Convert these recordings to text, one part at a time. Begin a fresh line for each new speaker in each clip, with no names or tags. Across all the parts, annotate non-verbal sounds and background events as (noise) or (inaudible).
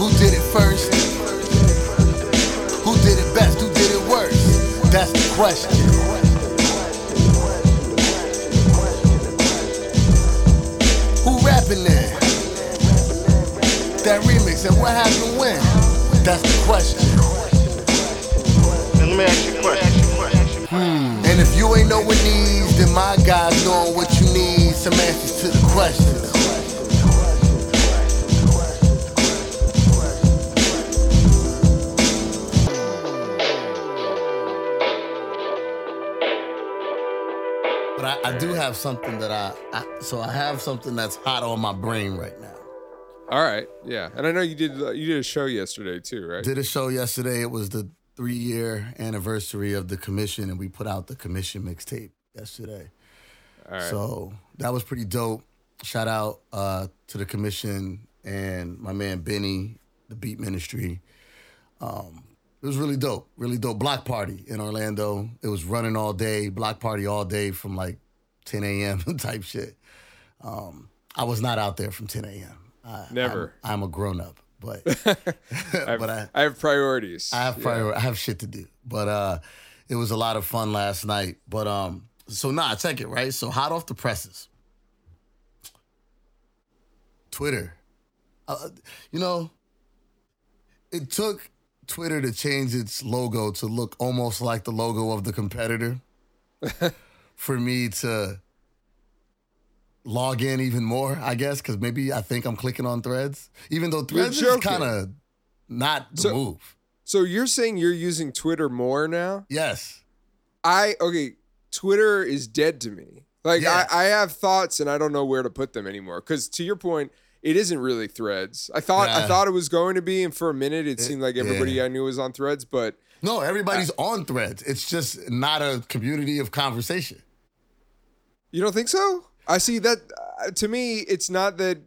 Who did it first? Who did it best? Who did it worse? That's the question. Who rapping there? That remix and what happened when? That's the question.
And let me ask you a question. Hmm.
And if you ain't know what needs, then my guys knowing what you need, some answers to the questions. I, do have something that I, I, so I have something that's hot on my brain right now.
All right, yeah, and I know you did uh, you did a show yesterday too, right?
Did a show yesterday. It was the three year anniversary of the commission, and we put out the commission mixtape yesterday.
All right.
So that was pretty dope. Shout out uh, to the commission and my man Benny, the Beat Ministry. Um, it was really dope, really dope. Block party in Orlando. It was running all day, block party all day from like 10 a.m. (laughs) type shit. Um, I was not out there from 10 a.m. I-
Never.
I'm, I'm a grown up, but (laughs)
I have, (laughs)
but I-
I have priorities.
I have
Yeah.
I have shit to do. But uh it was a lot of fun last night. But um so nah, check it, right? So hot off the presses. Twitter. Uh, you know, it took Twitter to change its logo to look almost like the logo of the competitor for me to log in even more, I guess, because maybe I think I'm clicking on threads. Even though threads is kind of not the
So-
move.
So you're saying you're using Twitter more now?
Yes.
I okay. Twitter is dead to me. Like
Yeah.
I, I have thoughts and I don't know where to put them anymore. Because to your point, it isn't really Threads. I thought I thought it was going to be, and for a minute it seemed like everybody
yeah.
I knew was on Threads. But
No, everybody's on threads. It's just not a community of conversation.
You don't think so? I see that. Uh, to me, it's not that.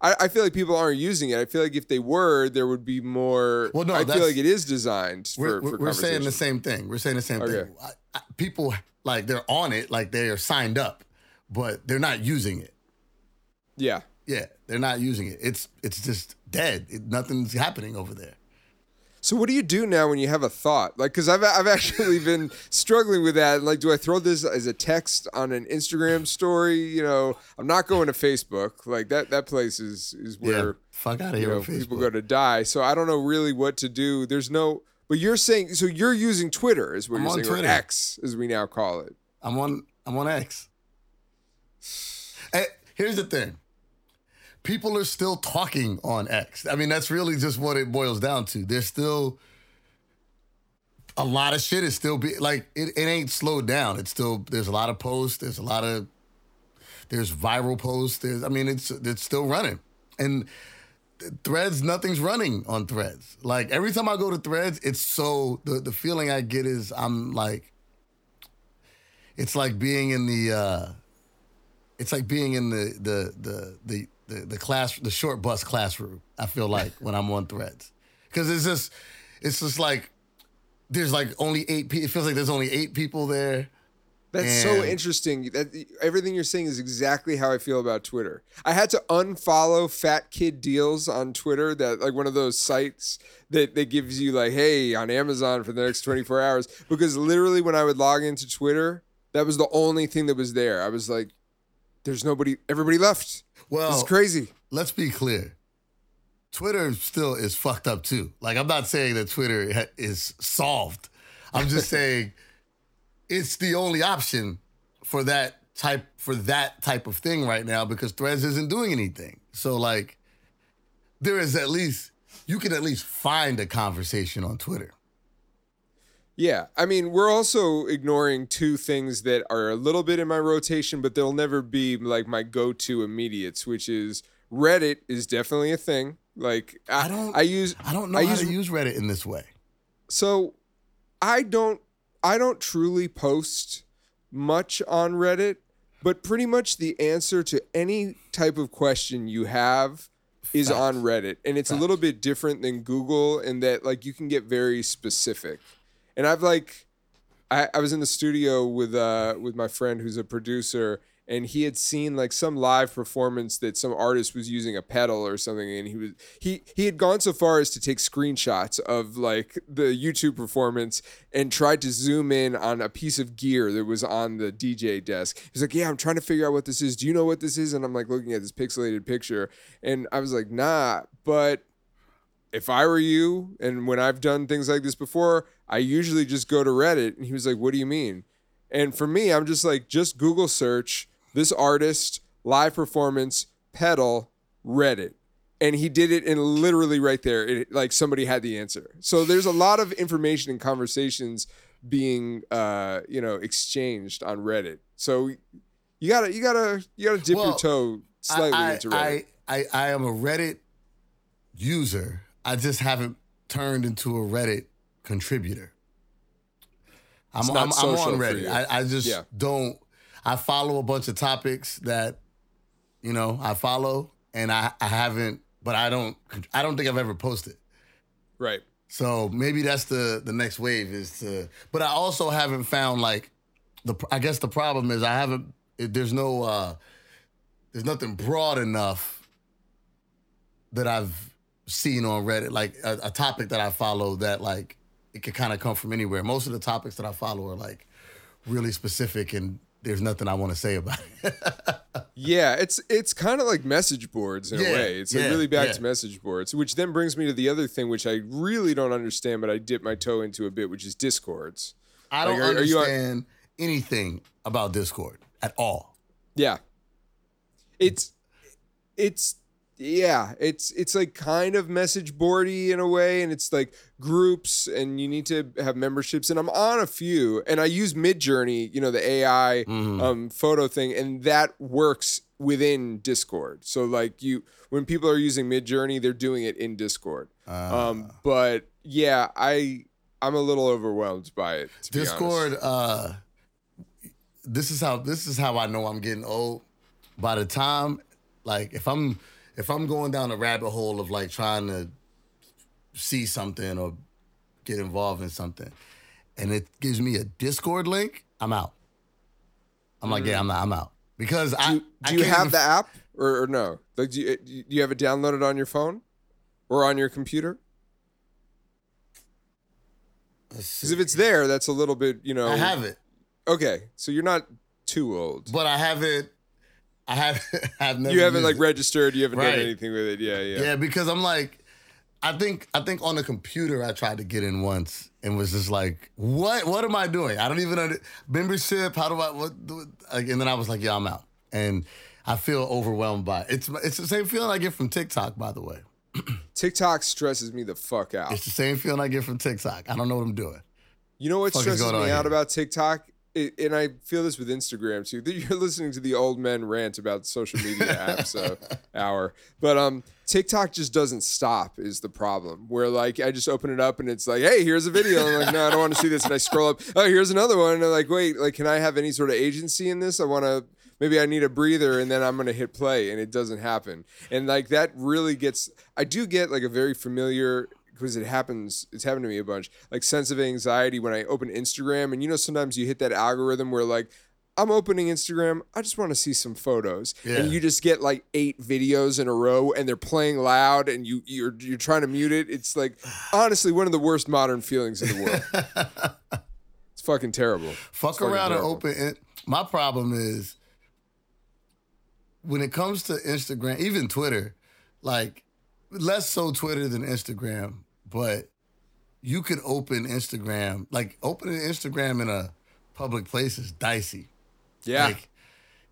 I, I feel like people aren't using it. I feel like if they were, there would be more.
Well, no,
I feel like it is designed
We're,
for, for
we're, we're saying the same thing. We're saying the same
Okay.
thing. I, I, people like they're on it, like they are signed up, but they're not using it.
Yeah.
Yeah, they're not using it. It's it's just dead. It, nothing's happening over there.
So what do you do now when you have a thought? Like, because I've I've actually been (laughs) struggling with that. Like, do I throw this as a text on an Instagram story? You know, I'm not going to Facebook. Like that that place is is
Yeah,
where
fuck out of here
know people go to die. So I don't know really what to do. There's no. But you're saying so you're using Twitter is what
I'm
you're
on
saying,
Twitter.
or X as we now call it.
I'm on I'm on X. Hey, here's the thing. People are still talking on X. I mean, that's really just what it boils down to. There's still a lot of shit is still be like it, it ain't slowed down. It's still there's a lot of posts, there's a lot of there's viral posts, there's I mean it's it's still running. And threads, nothing's running on threads. Like every time I go to threads, it's so the, the feeling I get is I'm like it's like being in the uh it's like being in the the the the the, the class the short bus classroom i feel like (laughs) when i'm on threads because it's just it's just like there's like only eight people it feels like there's only eight people there
That's so interesting. That everything you're saying is exactly how I feel about Twitter. I had to unfollow Fat Kid Deals on Twitter. That like one of those sites that that gives you like, hey, on Amazon for the next 24 (laughs) hours. Because literally, when I would log into Twitter, that was the only thing that was there. I was like, there's nobody. Everybody left.
Well
It's crazy.
let's be clear. Twitter still is fucked up too. Like i'm not saying that twitter ha- is solved. I'm just (laughs) saying it's the only option for that type for that type of thing right now because threads isn't doing anything. So like there is at least you can at least find a conversation on twitter
Yeah, I mean, we're also ignoring two things that are a little bit in my rotation, but they'll never be like my go-to immediates, which is Reddit is definitely a thing. Like I,
I don't-
I use
i don't know
I
how
use
to use reddit in this way
so I don't I don't truly post much on Reddit, but pretty much the answer to any type of question you have is
Facts.
on Reddit. And it's a little bit different than Google in that like you can get very specific. And I've like I, I was in the studio with uh with my friend who's a producer and he had seen like some live performance that some artist was using a pedal or something and he was he he had gone so far as to take screenshots of like the YouTube performance and tried to zoom in on a piece of gear that was on the DJ desk. He's like, "Yeah, I'm trying to figure out what this is. Do you know what this is?" And I'm like looking at this pixelated picture and I was like, "Nah, but if I were you, and when I've done things like this before, I usually just go to Reddit. And he was like, What do you mean? And for me, I'm just like, just Google search this artist, live performance, pedal, Reddit. And he did it in literally right there. It, like somebody had the answer. So there's a lot of information and conversations being, uh, you know, exchanged on Reddit. So you gotta, you gotta, you gotta dip your toe slightly
I,
into Reddit.
I, I, I am a Reddit user. I just haven't turned into a Reddit contributor. I'm, I'm, I'm on Reddit. I, I just
Yeah.
don't. I follow a bunch of topics that, you know, I follow, and I, I haven't, but I don't. I don't think I've ever posted.
right.
So maybe that's the the next wave is to. But I also haven't found like the. I guess the problem is I haven't. It, there's no. uh There's nothing broad enough that I've seen on Reddit, like a, a topic that I follow that like it could kind of come from anywhere. Most of the topics that I follow are like really specific, and there's nothing I want to say about it. (laughs)
Yeah, it's it's kind of like message boards in
Yeah,
a way. It's like
yeah,
really back
yeah.
to message boards, which then brings me to the other thing, which I really don't understand, but I dip my toe into a bit, which is discords.
I don't
Like, are- are on-
understand anything about Discord at all.
Yeah, it's it's yeah, it's it's like kind of message boardy in a way, and it's like groups, and you need to have memberships. And I'm on a few, and I use Midjourney, you know, the AI
Mm-hmm.
um, photo thing, and that works within Discord. So like you, when people are using Midjourney, they're doing it in Discord.
Uh,
Um, but yeah, I I'm a little overwhelmed by it. To be.
Discord, uh, this is how this is how I know I'm getting old. By the time, like, if I'm if I'm going down a rabbit hole of like trying to see something or get involved in something, and it gives me a Discord link, I'm out. I'm like, yeah, I'm not, I'm out because I
Mm. Do,
I
you have
even-
the app or, or no? Like, do you, do you have it downloaded on your phone or on your computer? Because if it's there, that's a little bit, you know.
I have it,
Okay, so you're not too old.
but I haven't. I haven't. (laughs) I've never.
You haven't like
it.
registered. You haven't
Right.
done anything with it. Yeah, yeah.
Yeah, because I'm like, I think I think on the computer I tried to get in once and was just like, what what am I doing? I don't even under membership. How do I what? Do, like, and then I was like, yeah, I'm out, and I feel overwhelmed by it. It's it's the same feeling I get from TikTok, by the way. (clears throat)
TikTok stresses me the fuck out.
It's the same feeling I get from TikTok. I don't know what I'm doing.
You know what
fuck
stresses me out
here?
about TikTok? And I feel this with Instagram too. that (laughs) You're listening to the old men rant about social media apps uh, (laughs) hour, but um, TikTok just doesn't stop. Is the problem? Where like I just open it up and it's like, hey, here's a video. I'm like, no, I don't want to see this. And I scroll up. Oh, here's another one. And I'm like, wait, like, can I have any sort of agency in this? I want to. Maybe I need a breather, and then I'm gonna hit play, and it doesn't happen. And like that really gets. I do get like a very familiar because it happens it's happened to me a bunch like sense of anxiety when i open instagram and you know sometimes you hit that algorithm where like i'm opening instagram i just want to see some photos.
Yeah.
and you just get like eight videos in a row and they're playing loud and you you're you're trying to mute it. It's like honestly one of the worst modern feelings in the world. (laughs) It's fucking terrible.
Fuck
It's
around and open it. My problem is when it comes to Instagram, even Twitter, like less so Twitter than Instagram, but you could open Instagram, like opening Instagram in a public place is dicey.
yeah
Like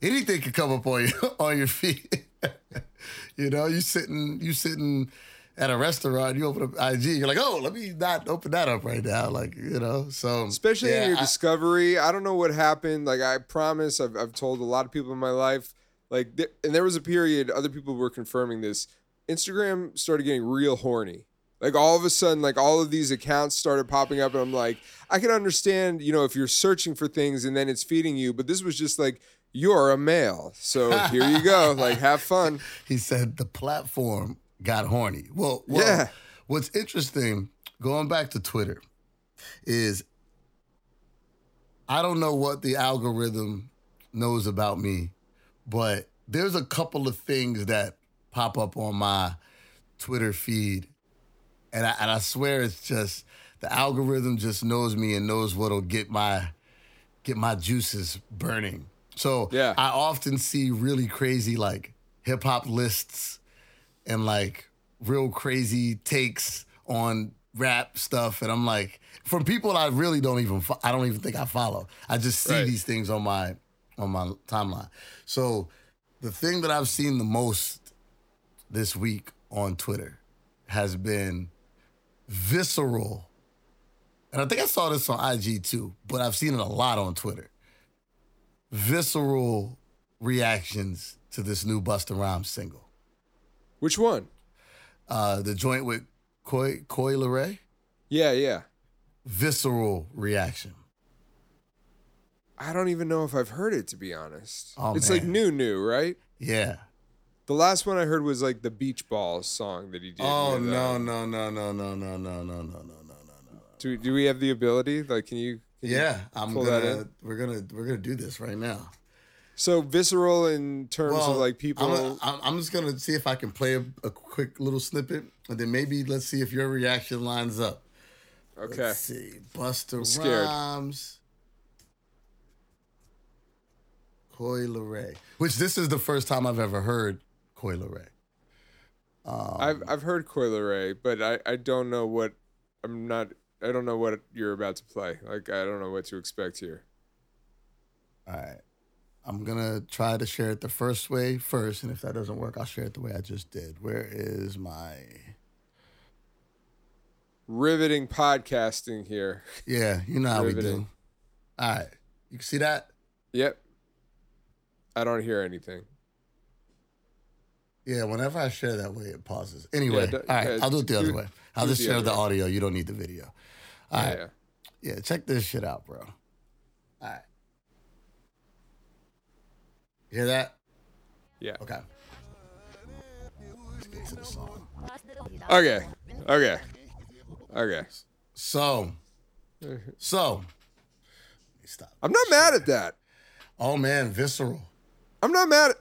anything could come up on your (laughs) on your feet. (laughs) you know, you sitting you sitting at a restaurant, you open up IG, you're like, oh, let me not open that up right now. Like, you know, so
especially
yeah,
in your
I-
discovery. I don't know what happened. Like I promise, I've I've told a lot of people in my life. Like, th- and there was a period. Other people were confirming this. Instagram started getting real horny. Like all of a sudden, like all of these accounts started popping up, and I'm like, I can understand, you know, if you're searching for things and then it's feeding you, but this was just like, you're a male, so here you go, (laughs) like have fun.
he said the platform got horny. Well, well
Yeah.
what's interesting, going back to Twitter, is I don't know what the algorithm knows about me but there's a couple of things that pop up on my Twitter feed, and I, and I swear it's just the algorithm just knows me and knows what'll get my get my juices burning. So
Yeah.
I often see really crazy like hip hop lists and like real crazy takes on rap stuff, and I'm like, from people I really don't even fo- I don't even think I follow. I just see
Right.
these things on my on my timeline. So the thing that I've seen the most this week on Twitter has been visceral. And I think I saw this on IG too, but I've seen it a lot on Twitter. Visceral reactions to this new Busta Rhymes single.
Which one?
Uh, the joint with Coi Coi Leray.
Yeah, yeah.
Visceral reaction.
I don't even know if I've heard it to be honest.
Oh,
it's like new, new, right?
Yeah.
The last one I heard was like the Beach Balls song that he did.
Oh
with,
no
uh,
no no no no no no no no no no no.
Do do we have the ability? Like, can you? can you-
Yeah, I'm
pull
gonna we're gonna we're gonna do this right now.
So visceral in terms of like people.
I'm, gonna- I'm, I'm just gonna see if I can play a, a quick little snippet, and then maybe let's see if your reaction lines up.
okay.
Let's see, Buster
scared.
Rhymes, Coi Leray. Which this is the first time I've ever heard Coi Leray. Um,
I've I've heard Coi Leray, but I I don't know what I'm not. I don't know what you're about to play. Like I don't know what to expect here.
All right. I'm gonna try to share it the first way first, and if that doesn't work, I'll share it the way I just did. Where is my?
Riveting podcasting here.
Yeah, you know how we do. All right, you can see that.
Yep. I don't hear anything.
Yeah, whenever I share that way, it pauses. Anyway,
do-
all right,
yeah,
I'll do it the
do-
other way. I'll just
the
share the audio. You don't need the video. All right,
Yeah.
yeah, check this shit out, bro. All right, you hear that?
Yeah.
Okay. Let's get to the song.
Okay. Okay. Okay.
So, so, let me stop.
I'm not mad at that.
Oh man, visceral.
I'm not mad. At,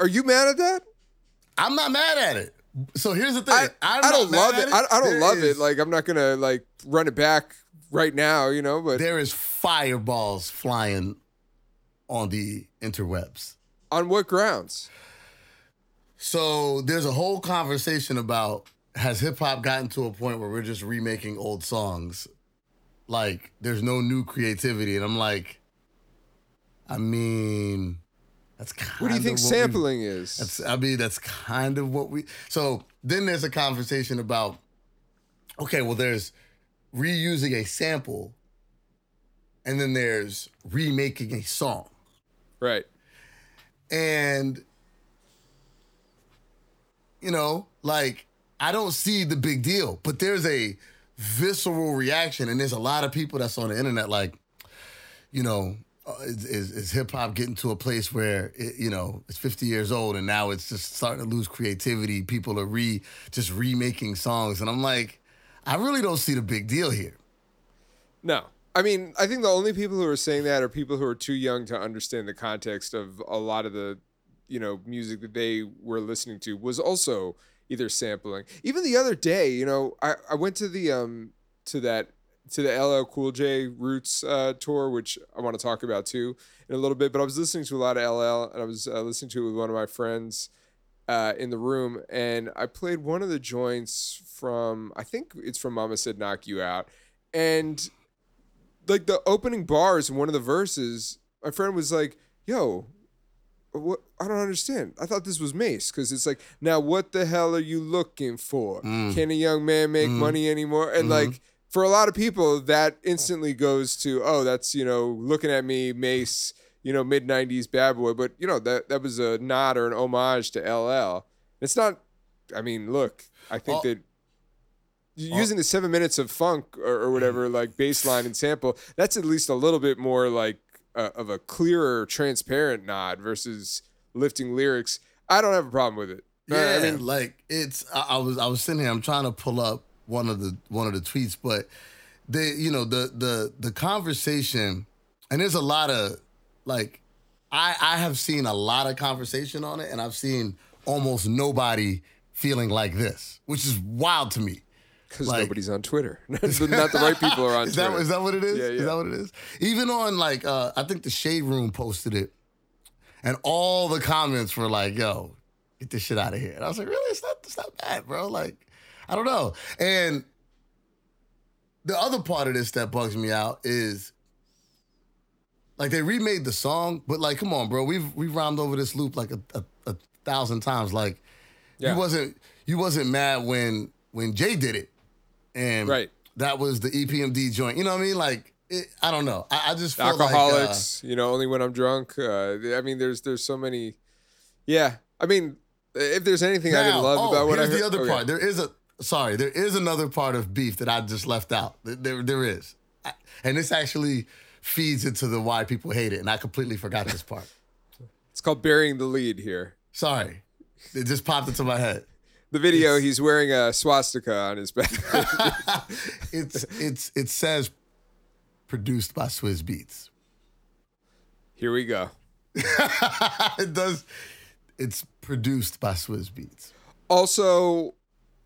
are you mad at that?
I'm not mad at it. So here's the thing.
I, I don't love
at
it. I, I don't
There
love
is-
it. Like I'm not gonna like run it back right now, you know. But
there is fireballs flying on the interwebs.
on what grounds?
So there's a whole conversation about has hip hop gotten to a point where we're just remaking old songs? Like there's no new creativity, and I'm like, I mean, that's kind
What do you think sampling is?
That's I mean that's kind of what we. So then there's a conversation about, okay, well there's reusing a sample, and then there's remaking a song.
right.
And, you know, like, I don't see the big deal, but there's a visceral reaction. And there's a lot of people that's on the internet, like, you know, uh, is, is, is hip hop getting to a place where, it, you know, it's 50 years old and now it's just starting to lose creativity? People are re just remaking songs. And I'm like, I really don't see the big deal here.
No. I mean, I think the only people who are saying that are people who are too young to understand the context of a lot of the, you know, music that they were listening to was also either sampling. Even the other day, you know, I, I went to the um to that to the LL Cool J Roots uh, tour, which I want to talk about too in a little bit. But I was listening to a lot of LL, and I was uh, listening to it with one of my friends uh, in the room, and I played one of the joints from I think it's from Mama Said Knock You Out, and like the opening bars in one of the verses, my friend was like, "Yo, what? I don't understand. I thought this was Mase because it's like, now what the hell are you looking for? Can a young man make money anymore?" And like for a lot of people, that instantly goes to, "Oh, that's you know looking at me, Mase." You know, mid '90s bad boy, but you know that that was a nod or an homage to LL. It's not. I mean, look, I think
Oh.
that using the seven minutes of funk or, or whatever like bass line and sample that's at least a little bit more like uh, of a clearer transparent nod versus lifting lyrics i don't have a problem with it
Yeah,
i mean
like it's. I, I was I was sitting here. I'm trying to pull up one of the one of the tweets, but the you know the the the conversation, and there's a lot of like, I I have seen a lot of conversation on it, and I've seen almost nobody feeling like this, which is wild to me.
Because
Like-
nobody's on Twitter. (laughs) not (laughs) the right people are on
Is
Twitter.
that is that what it is?
Yeah,
Is that what it is? Even on like uh I think the Shade Room posted it, and all the comments were like, "Yo, get this shit out of here." And I was like, "Really? It's not. It's not bad, bro. Like, I don't know." And the other part of this that bugs me out is. Like they remade the song, but like, come on, bro. We've we've rhymed over this loop like a, a, a thousand times. Like,
Yeah.
you wasn't you wasn't mad when when Jay did it, and
Right.
that was the EPMD joint. You know what I mean? Like, it, I don't know. I, I just feel like uh,
Alkaholiks you know only when i'm drunk uh, i mean there's there's so many yeah i mean if there's anything i didn't love
oh,
about what i heard
the other
okay.
part. There is a sorry. There is another part of beef that I just left out. There, there, is, I- and this actually feeds into the why people hate it. And I completely forgot this part. (laughs)
it's called burying the lead here
Sorry, it just popped into my head.
the video he's wearing a swastika on his back (laughs)
It's it's it says produced by Swizz Beatz.
here we go (laughs)
it does. It's produced by Swizz Beatz.
also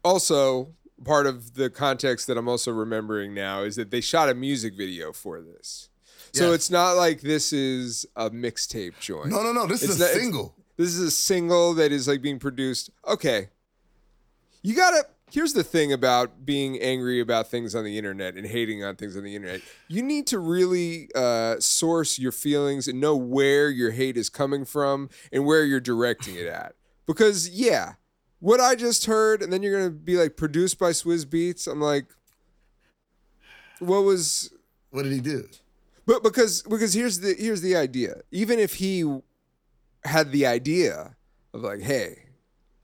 also part of the context that i'm also remembering now is that they shot a music video for this so
Yes.
it's not like this is a mixtape joint
No, no, no. This
It's
is a
not-
single.
This is a single that is like being produced. Okay. You gotta. Here's the thing about being angry about things on the internet and hating on things on the internet. You need to really uh, source your feelings and know where your hate is coming from and where you're directing it at. Because, yeah, what I just heard, and then you're gonna be like produced by Swizz Beatz. I'm like, what was
What did he do?
but because because here's the here's the idea. Even if he had the idea of like, hey,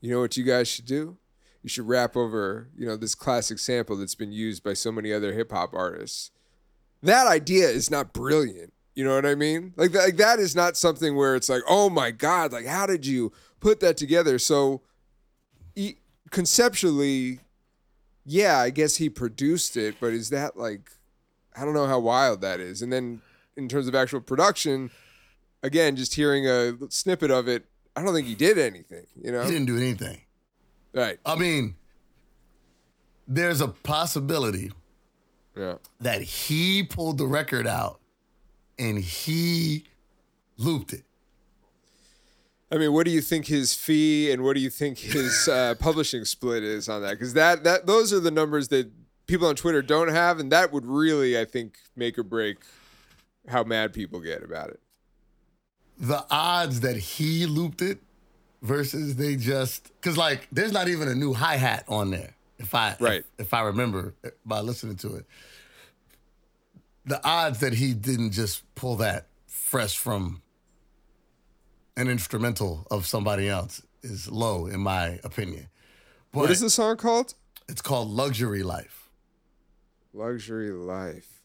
you know what you guys should do? You should rap over, you know, this classic sample that's been used by so many other hip hop artists. That idea is not brilliant. You know what I mean? Like like that is not something where it's like, oh my god, like how did you put that together? So, conceptually, yeah, I guess he produced it, but is that like I don't know how wild that is. And then in terms of actual production, again, just hearing a snippet of it, I don't think he did anything, you know?
He didn't do anything.
Right.
I mean, there's a possibility
Yeah.
that he pulled the record out and he looped it.
I mean, what do you think his fee and what do you think his uh, (laughs) publishing split is on that? Because that that those are the numbers that people on Twitter don't have, and that would really, I think, make or break how mad people get about it.
The odds that he looped it versus they just because like there's not even a new hi hat on there. If I
Right.
if, if I remember by listening to it, the odds that he didn't just pull that fresh from an instrumental of somebody else is low in my opinion. But
What is the song called?
it's called Luxury Life.
Luxury Life.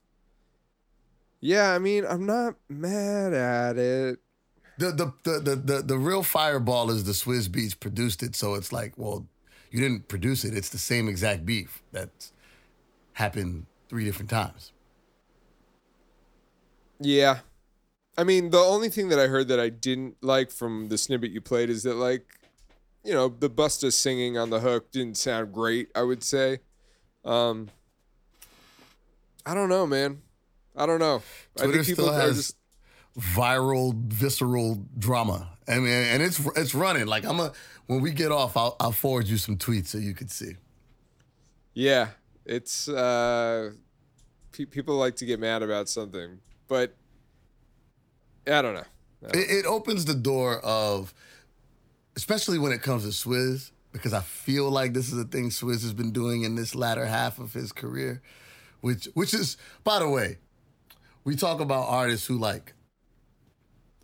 Yeah, I mean, I'm not mad at it.
The the the the the, the real fireball is the Swizz Beatz produced it, so it's like, well, you didn't produce it. It's the same exact beef that's happened three different times.
Yeah. I mean, the only thing that I heard that I didn't like from the snippet you played is that, like, you know, the Busta singing on the hook didn't sound great, I would say. Um, I don't know, man. I don't know. I
Twitter
think people are
has
just.
viral, visceral drama. I mean, and it's it's running. Like I'm a when we get off, I'll, I'll forward you some tweets so you can see.
Yeah. It's. Uh, pe- people like to get mad about something, but I don't know.
It, it opens the door of, especially when it comes to Swizz, because I feel like this is a thing Swizz has been doing in this latter half of his career, which which is, by the way, we talk about artists who like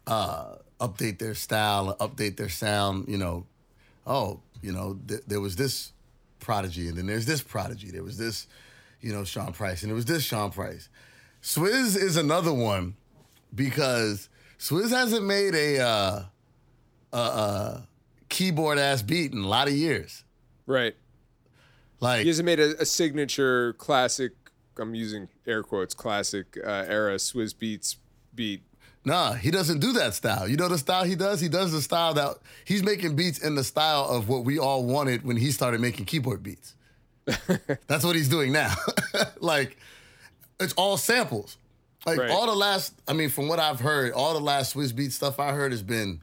uh, update their style, update their sound. You know, oh, you know, th- there was this prodigy, and then there's this prodigy. There was this, you know, Sean Price, and it was this Sean Price. Swizz is another one because Swizz hasn't made a uh, keyboard ass beat in a lot of years.
Right.
Like
He hasn't made a, a signature classic. I'm using air quotes classic uh, era Swizz Beatz beat
Nah, he doesn't do that style. You know the style he does? He does the style that he's making beats in the style of what we all wanted when he started making keyboard beats. (laughs) That's what he's doing now. (laughs) like, it's all samples. Like
Right.
all the last, I mean, from what I've heard, all the last Swizz Beat stuff I heard has been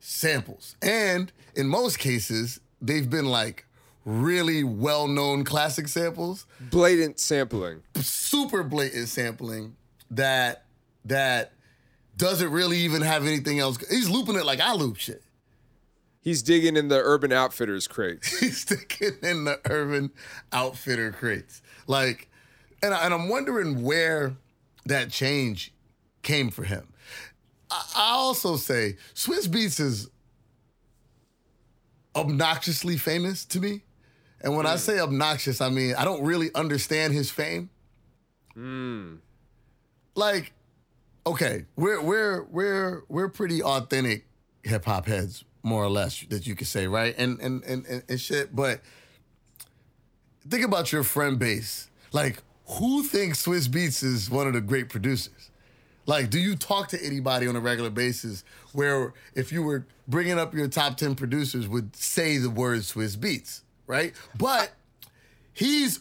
samples. And in most cases, they've been like really well-known classic samples
Blatant sampling.
super blatant sampling that that doesn't really even have anything else. He's looping it like I loop shit.
He's digging in the Urban Outfitters crates. (laughs)
He's digging in the Urban Outfitter crates. Like, and, I, and I'm wondering where that change came for him. I, also say Swizz Beatz is obnoxiously famous to me. And when I mm. say obnoxious, I mean I don't really understand his fame. Mm. Like, okay, we're we're we're we're pretty authentic hip hop heads, more or less, that you could say, right? And and and and, and shit. But think about your friend base. Like, who thinks Swizz Beatz is one of the great producers? Like, do you talk to anybody on a regular basis where if you were bringing up your top 10 producers would say the word Swizz Beatz, right? But he's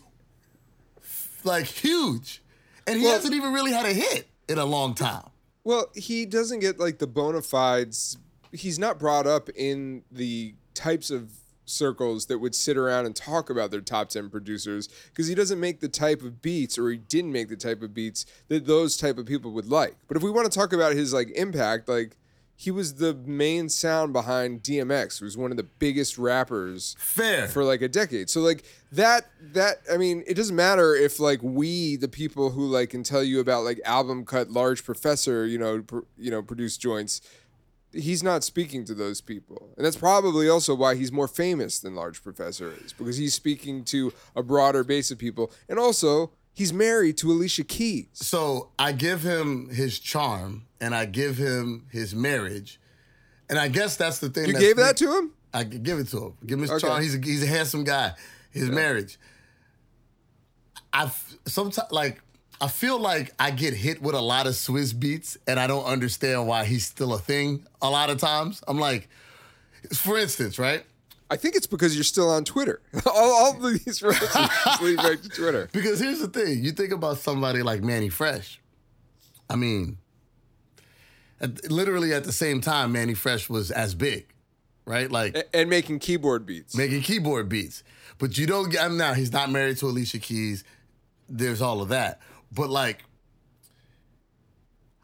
like huge and he
Well-
hasn't even really had a hit in a long time.
Well, he doesn't get like the bona fides. He's not brought up in the types of circles that would sit around and talk about their top 10 producers because he doesn't make the type of beats or he didn't make the type of beats that those type of people would like. But if we want to talk about his like impact, like he was the main sound behind DMX, who was one of the biggest rappers
Fair.
for like a decade. So like that that I mean, it doesn't matter if like we the people who like can tell you about like album cut large professor, you know, pr- you know, produce joints. He's not speaking to those people. And that's probably also why he's more famous than Large Professor is because he's speaking to a broader base of people. And also, he's married to Alicia Keys.
So I give him his charm and I give him his marriage. And I guess that's the thing.
You gave that to him?
I give it to him. Give him his
Okay.
charm. He's a, he's a handsome guy. His marriage. I sometimes like I feel like I get hit with a lot of Swizz Beatz, and I don't understand why he's still a thing. A lot of times, I'm like, for instance, right?
I think it's because you're still on Twitter. (laughs) all, all of these (laughs) references lead back to Twitter.
Because here's the thing: you think about somebody like Manny Fresh. I mean, at, literally at the same time, Manny Fresh was as big, right? Like
A- And making keyboard beats.
making keyboard beats. But you don't get, I'm now, he's not married to Alicia Keys. There's all of that. But like,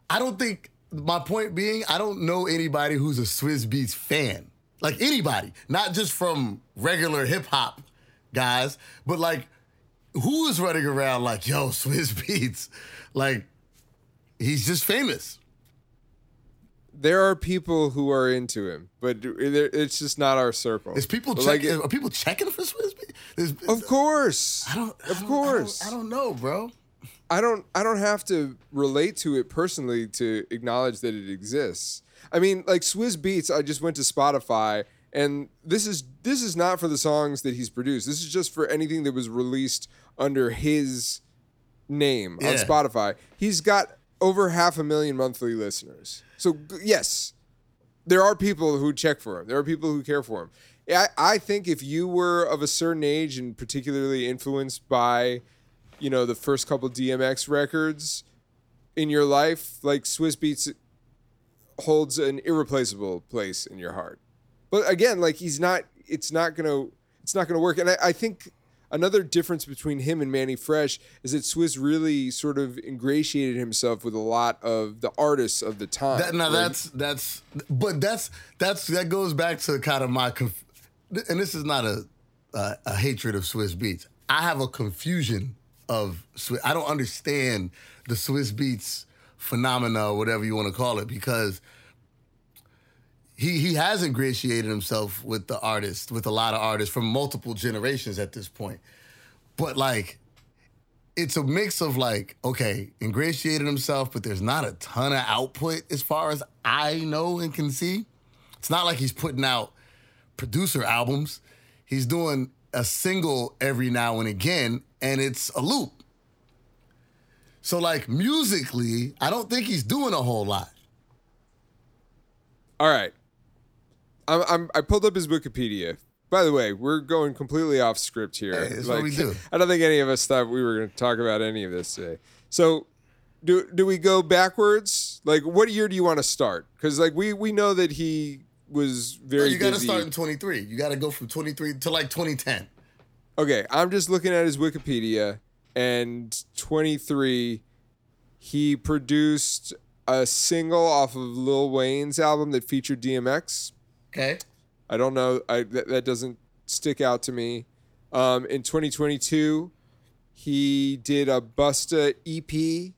I don't think, my point being, I don't know anybody who's a Swizz Beatz fan. Like anybody, not just from regular hip hop guys, but like, who is running around like, yo, (laughs) Swizz Beatz? Like, he's just famous.
there are people who are into him, but it's just not our circle.
Is people checking?
like,
are people checking for Swizz Beatz?
Of course,
I don't. I
of
don't-
course.
I don't, I don't know, bro.
I don't I don't have to relate to it personally to acknowledge that it exists. I mean, like Swizz Beatz, I just went to Spotify and this is this is not for the songs that he's produced. This is just for anything that was released under his name on Spotify. He's got over half a million monthly listeners. So yes, there are people who check for him. There are people who care for him. I, I think if you were of a certain age and particularly influenced by, you know, the first couple DMX records in your life, like Swizz Beatz holds an irreplaceable place in your heart. But again, like he's not it's not gonna it's not gonna work. And I, I think another difference between him and Manny Fresh is that Swizz really sort of ingratiated himself with a lot of the artists of the time.
That, now
Like,
that's that's, but that's that's that goes back to kind of my, conf- and this is not a, a a hatred of Swizz Beatz. I have a confusion of Swizz. I don't understand the Swizz Beatz phenomena or whatever you want to call it because he he has ingratiated himself with the artist, with a lot of artists from multiple generations at this point. But like it's a mix of like, okay, ingratiated himself, but there's not a ton of output as far as I know and can see. It's not like he's putting out producer albums. He's doing a single every now and again, and it's a loop. So, like, musically, I don't think he's doing a whole lot.
All right. I'm, I'm I pulled up his Wikipedia. By the way, we're going completely off script here.
Hey, it's what we do. (laughs)
I don't think any of us thought we were going to talk about any of this today. So, do do we go backwards? Like, what year do you want to start? Because like we we know that he was very.
you got to start in 23. You got to go from 23 to like 2010.
Okay, I'm just looking at his Wikipedia, and 23, he produced a single off of Lil Wayne's album that featured DMX.
Okay.
I don't know. I that, that doesn't stick out to me. Um, in 2022, he did a Busta EP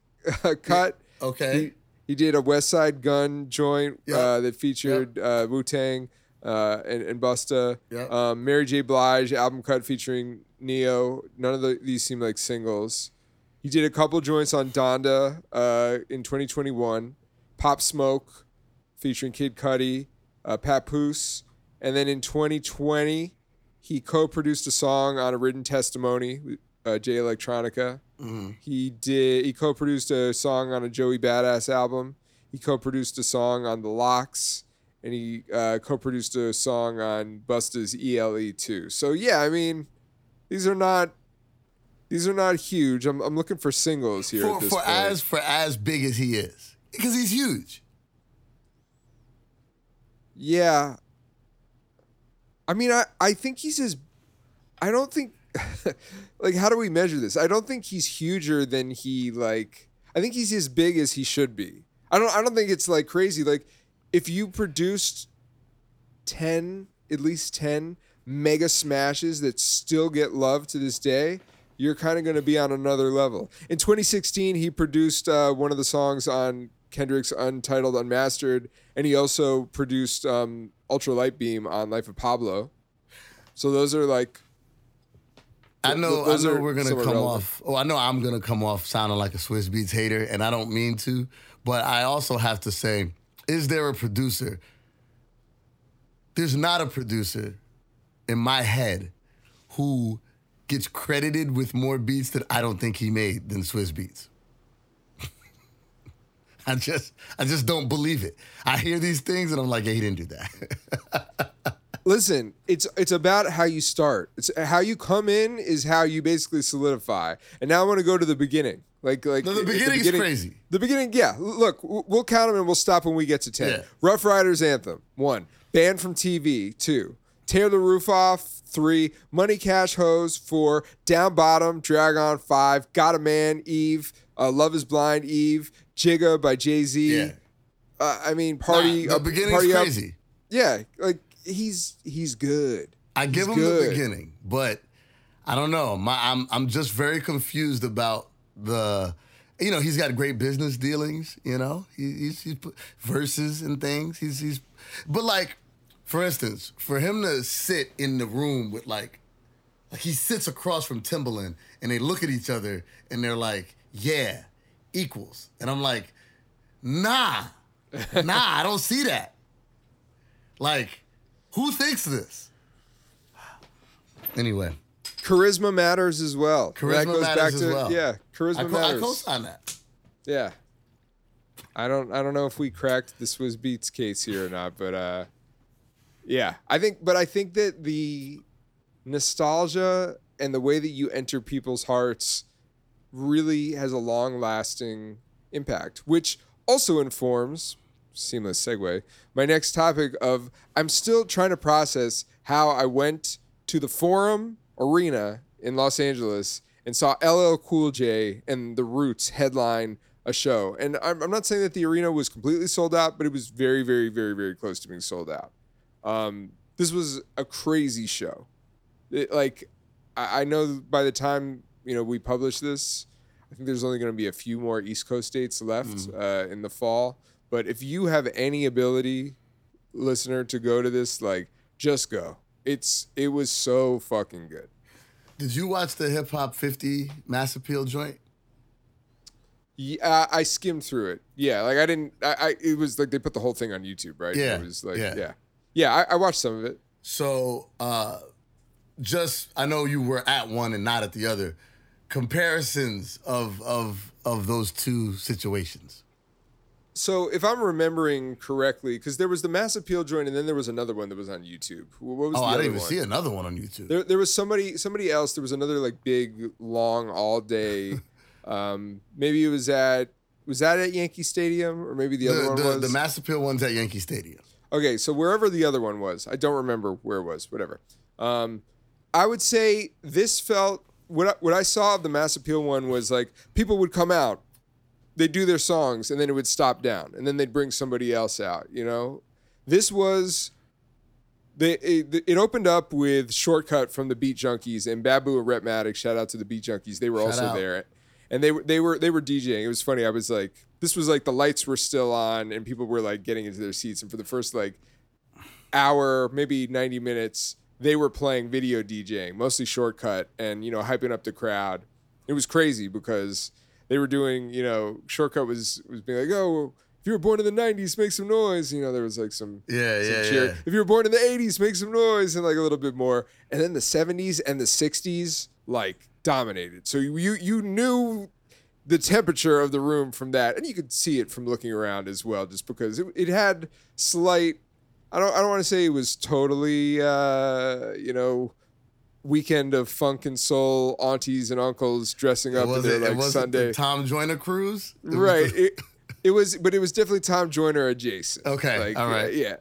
(laughs) cut.
Okay.
He, he did a Westside Gunn joint
Yeah.
uh, that featured uh, Wu Tang uh, and, and Busta.
Yeah.
Um, Mary J. Blige album cut featuring Neo. None of the, these seem like singles. He did a couple joints on Donda uh, in 2021. Pop Smoke featuring Kid Cudi, uh, Papoose. And then in 2020, he co-produced a song on a written testimony with uh, Jay Electronica. He did. He co-produced a song on a Joey Badass album. He co-produced a song on The LOX, and he uh, co-produced a song on Busta's ELE too. So yeah, I mean, these are not these are not huge. I'm, I'm looking for singles here
For,
at this
for as for as big as he is, because he's huge.
Yeah. I mean, I, I think he's as. I don't think. (laughs) like, how do we measure this? I don't think he's huger than he, like. I think he's as big as he should be. I don't, I don't think it's, like, crazy. Like, if you produced 10, at least 10 mega smashes that still get love to this day, you're kind of going to be on another level. In 2016, he produced uh, one of the songs on Kendrick's Untitled Unmastered, and he also produced um, Ultra Light Beam on Life of Pablo. So those are like,
I know. I know we're gonna come
relevant.
off. Oh, I know I'm gonna come off sounding like a Swizz Beatz hater, and I don't mean to. But I also have to say, is there a producer? There's not a producer in my head who gets credited with more beats that I don't think he made than Swizz Beatz. (laughs) I just, I just don't believe it. I hear these things and I'm like, yeah, he didn't do that. (laughs)
listen, it's it's about how you start. It's how you come in is how you basically solidify. And now I want to go to the beginning. Like like
No, the beginning's crazy.
The beginning, yeah. Look, we'll count them and we'll stop when we get to ten.
Yeah.
Ruff Ryders anthem one. Banned from TV two. Tear the roof off three. Money Cash Hoes four. Down bottom Drag-On five. Got a Man Eve. Uh, Love is Blind Eve. Jigga by Jay Z.
yeah,
Uh, I mean, party.
Nah, the
up-
beginning's
party up.
crazy.
Yeah, like he's he's good.
I give
He's
him
good.
the beginning, but I don't know. My, I'm I'm just very confused about the. You know, he's got great business dealings. You know, he, he's he's verses and things. He's he's, but like, for instance, for him to sit in the room with like, like he sits across from Timbaland and they look at each other and they're like, yeah, equals, and I'm like, nah, (laughs) nah, I don't see that. Like, who thinks this? Anyway,
Charisma matters as well.
charisma
that goes
matters
back
as
to
well.
yeah, charisma
I, co- I
matters.
co-sign that.
yeah. I don't I don't know if we cracked the Swizz Beatz case here or not, but uh yeah. I think but I think that the nostalgia and the way that you enter people's hearts really has a long lasting impact, which also informs seamless segue my next topic of i'm still trying to process how i went to the forum arena in los angeles and saw ll cool j and the roots headline a show and i'm, I'm not saying that the arena was completely sold out but it was very very very very close to being sold out um, this was a crazy show it, like I, I know by the time you know we publish this I think there's only going to be a few more East Coast dates left uh, in the fall. But if you have any ability, listener, to go to this, like, just go. It's it was so fucking good.
Did you watch the Hip Hop 50 Mass Appeal joint?
Yeah, I skimmed through it. Yeah, like I didn't. I, I it was like they put the whole thing on YouTube, right?
Yeah,
It was like
yeah.
yeah, yeah. I, I watched some of it.
So, uh, just I know you were at one and not at the other. Comparisons of of of those two situations.
So if I'm remembering correctly, because there was the Mass Appeal joint, and then there was another one that was on YouTube. What was
Oh,
the
I didn't even
one?
see another one on YouTube.
There, there was somebody, somebody else. There was another like big, long, all day. (laughs) um, maybe it was at was that at Yankee Stadium, or maybe the, other one
the,
was
the Mass Appeal one's at Yankee Stadium.
Okay, so wherever the other one was, I don't remember where it was. Whatever. Um, I would say this felt what I, what I saw of the Mass Appeal one was like people would come out, they'd do their songs, and then it would stop down, and then they'd bring somebody else out. You know, this was. They, it, it opened up with Shortkut from the Beat Junkies and Babu and Rhett Shout out to the Beat Junkies. They were
Shout
also
out.
there and they were they were they were DJing. It was funny. I was like, this was like the lights were still on, and people were like getting into their seats. And for the first like hour, maybe ninety minutes, they were playing video DJing, mostly Shortkut, and you know hyping up the crowd. It was crazy because they were doing, you know, Shortkut was was being like, oh. If you were born in the '90s, make some noise. You know, there was like some
Yeah,
some
yeah,
cheer.
yeah.
If you were born in the '80s, make some noise and like a little bit more. And then the '70s and the '60s like dominated. So you you, you knew the temperature of the room from that, and you could see it from looking around as well, just because it, it had slight. I don't I don't want to say it was totally uh, you know weekend of funk and soul aunties and uncles dressing up in
was
their
it,
like
it
Sunday
Tom Joyner cruise? It
right.
the-
It, it was, but it was definitely Tom Joyner adjacent.
Okay, Like, all right.
Yeah,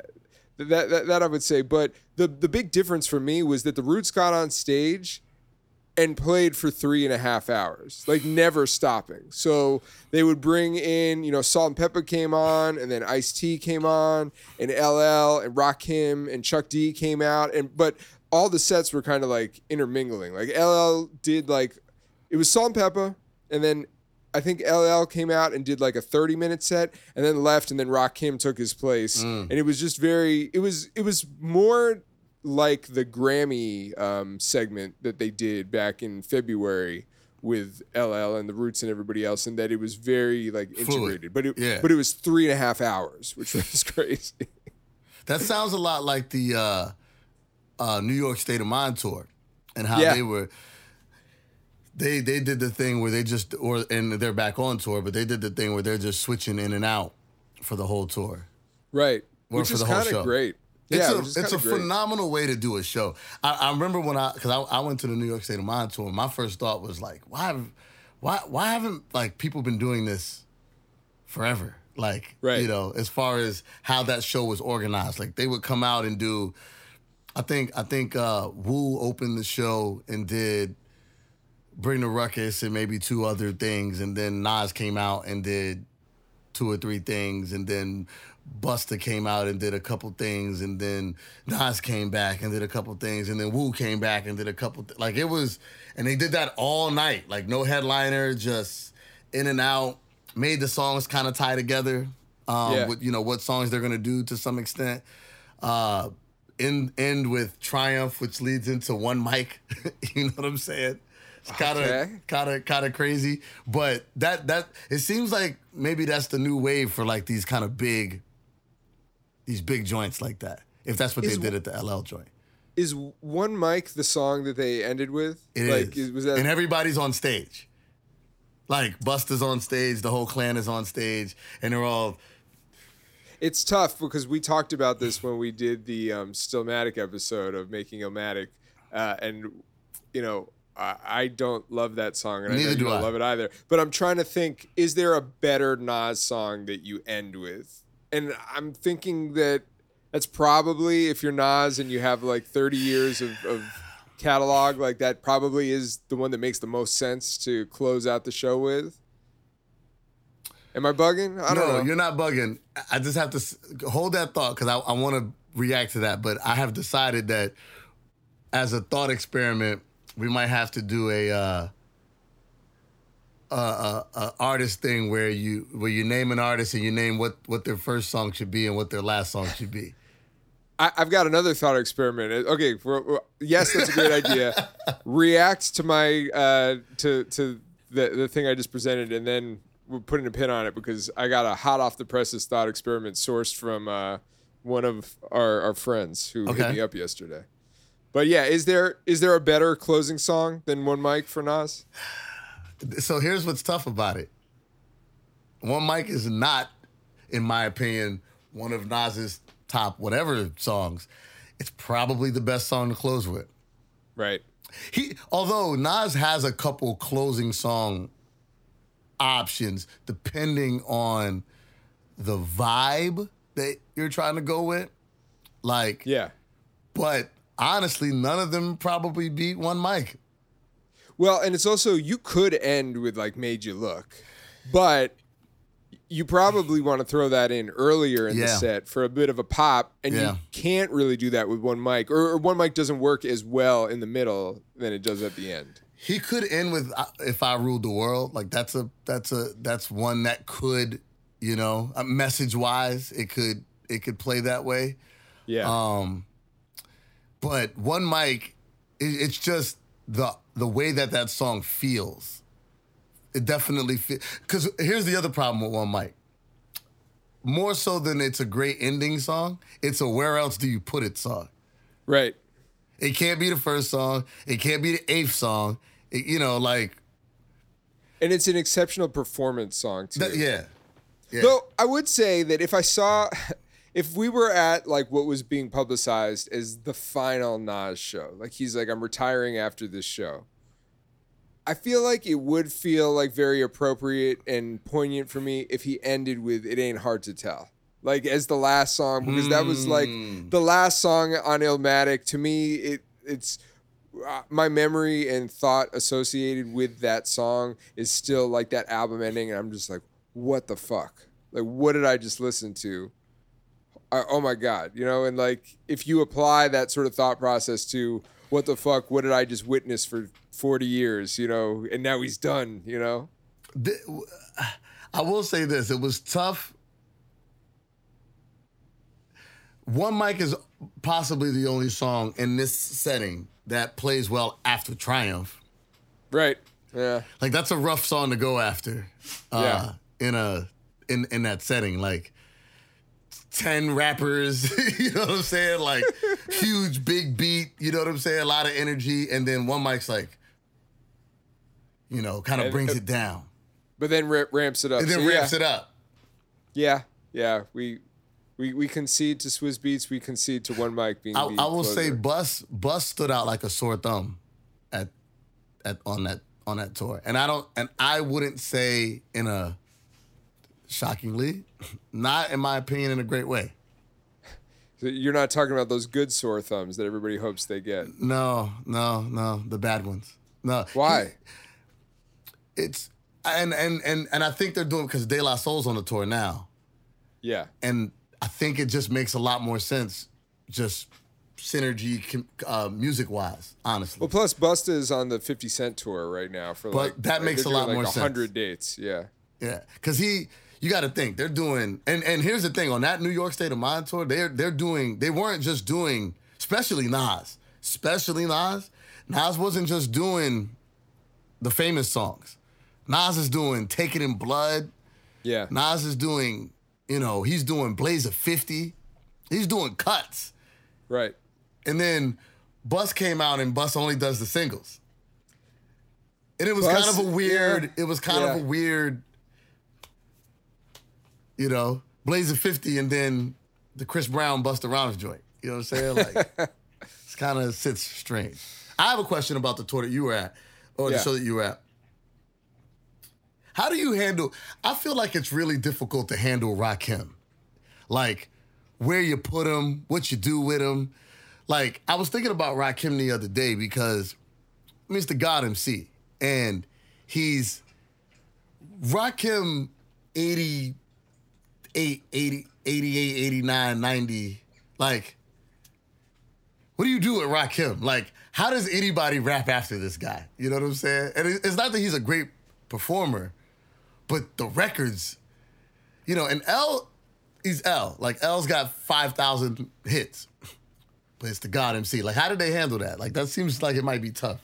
yeah. That, that that I would say. But the the big difference for me was that the Roots got on stage and played for three and a half hours, like never stopping. So they would bring in, you know, Salt-N-Pepa came on, and then Ice T came on, and LL and Rakim and Chuck D came out, and but all the sets were kind of like intermingling. Like LL did like it was Salt-N-Pepa, and then I think LL came out and did like a 30 minute set and then left and then Rock Rakim took his place. And it was just very it was it was more like the Grammy um, segment that they did back in February with LL and the Roots and everybody else, and that it was very like integrated. But it
Yeah.
but it was three and a half hours, which was (laughs) crazy.
That sounds a lot like the uh, uh, New York State of Mind tour, and how
Yeah.
they were. They they did the thing where they just or and they're back on tour, but they did the thing where they're just switching in and out for the whole tour.
right.
Work
which
for
is kind of great.
It's
yeah,
a, it's a
great.
phenomenal way to do a show. I, I remember when I because I, I went to the New York State of Mind tour. My first thought was like, why, why, why haven't like people been doing this forever? Like,
Right.
you know, as far as how that show was organized, like they would come out and do. I think I think uh, Wu opened the show and did bring the ruckus and maybe two other things, and then Nas came out and did two or three things, and then Busta came out and did a couple things, and then Nas came back and did a couple things, and then Wu came back and did a couple. Th- like it was, and they did that all night, like no headliner, just in and out. Made the songs kind of tie together, um,
Yeah.
with you know what songs they're gonna do to some extent. Uh, end end with Triumph, which leads into one mic. (laughs) you know what I'm saying? It's kind of
Okay.
kind of kind of crazy, but that that it seems like maybe that's the new wave for like these kind of big these big joints like that. If that's what
Is-
they did at the LL joint.
Is one mic the song that they ended with?
It
like is- was that
and everybody's on stage. Like Busta's on stage, the whole clan is on stage, and they're all
It's tough because we talked about this when we did the um, Stillmatic episode of Making Illmatic, uh, and you know I, I don't love that song, and I
Neither
you
do
don't
I.
love it either. But I'm trying to think: is there a better Nas song that you end with? And I'm thinking that that's probably if you're Nas and you have like 30 years of, of catalog, like that probably is the one that makes the most sense to close out the show with. Am I bugging? I don't
no,
know.
you're not bugging. I- just have to s- hold that thought because I, I want to react to that. But I have decided that as a thought experiment, we might have to do a uh, a, a, a artist thing where you where you name an artist and you name what what their first song should be and what their last song should be.
I, I've got another thought experiment. Okay, we're- we're- yes, that's a great idea. (laughs) React to my uh, to to the the thing I just presented, and then we're putting a pin on it because I got a hot off the presses thought experiment sourced from uh, one of our, our friends who hit me up yesterday. But yeah, is there is there a better closing song than One Mic for Nas?
So here's what's tough about it. One mic is not in my opinion, one of Nas's top whatever songs, it's probably the best song to close with.
Right.
He although Nas has a couple closing song options depending on the vibe that you're trying to go with. Like
Yeah.
but honestly, none of them probably beat one mic.
Well, and it's also you could end with like made you look, but you probably want to throw that in earlier in the set for a bit of a pop, and
Yeah.
you can't really do that with one mic, or, or one mic doesn't work as well in the middle than it does at the end.
He could end with uh, "If I Ruled the World." Like that's a that's a that's one that could, you know, message wise, it could it could play that way.
Yeah.
Um, but one mic, it, it's just the the way that that song feels. It definitely feels. Because here's the other problem with one mic. More so than it's a great ending song, it's a where else do you put it song.
right.
It can't be the first song. It can't be the eighth song. It- you know, like
And it's an exceptional performance song too.
that, yeah, yeah.
Though I would say that if I saw, (laughs) if we were at like what was being publicized as the final Nas show, like he's like, I'm retiring after this show. I feel like it would feel like very appropriate and poignant for me if he ended with "It Ain't Hard to Tell," like as the last song, because that was like the last song on Illmatic. To me, it it's uh, my memory and thought associated with that song is still like that album ending, and I'm just like, what the fuck? Like, what did I just listen to? I, oh my god, you know, and like if you apply that sort of thought process to what the fuck, what did I just witness for 40 years, you know, and now he's done, you know?
Th- (sighs) I will say this: it was tough. One mic is possibly the only song in this setting that plays well after Triumph.
Right. Yeah.
Like that's a rough song to go after. Uh, in a in in that setting, like ten rappers, (laughs) you know what I'm saying? Like (laughs) huge big beat, you know what I'm saying? A lot of energy, and then one mic's like, you know, kind of brings it down,
But then ra- ramps it up.
and then
So,
ramps
yeah.
it up.
Yeah. Yeah. We. We, we concede to Swizz Beatz. We concede to one mic being.
I, I will say,
closer.
Bus Bus stood out like a sore thumb at at on that on that tour, and I don't, and I wouldn't say in a shockingly, not in my opinion, in a great way.
So you're not talking about those good sore thumbs that everybody hopes they get.
No, no, no, the bad ones. No,
Why?
It's and and and and I think they're doing because De La Soul's on the tour now,
Yeah.
and I think it just makes a lot more sense, just synergy, uh, music wise. Honestly,
Well, plus Busta is on the 50 Cent tour right now for
But
like
that makes a lot
doing
more
like
sense.
100 dates. Yeah.
Yeah, because he, you got to think they're doing, and and here's the thing on that New York State of Mind tour, they're they're doing, they weren't just doing, especially Nas, especially Nas. Nas wasn't just doing the famous songs. Nas is doing "Take It in Blood."
Yeah.
Nas is doing, you know, he's doing "Blaze a 50. He's doing cuts,
Right.
and then Bus came out and Bus only does the singles. And it was
Bus-
kind of a weird,
yeah.
it was kind of a weird, you know, Blaze a 50 and then the Chris Brown Busta Rhymes joint. You know what I'm saying? Like, (laughs) it's kind of sits strange. I have a question about the tour that you were at, or the show that you were at. How do you handle? I feel like it's really difficult to handle Rakim. Like, where you put him, what you do with him. Like, I was thinking about Rakim the other day because the God MC. And he's Rakim 88, 80, 88, 89, 90. Like, what do you do with Rakim? Like, how does anybody rap after this guy? You know what I'm saying? And it's not that he's a great performer, but the records, you know, and L, is L. Like, L's got 5,000 hits, but it's the God MC. Like, how did they handle that? Like, that seems like it might be tough.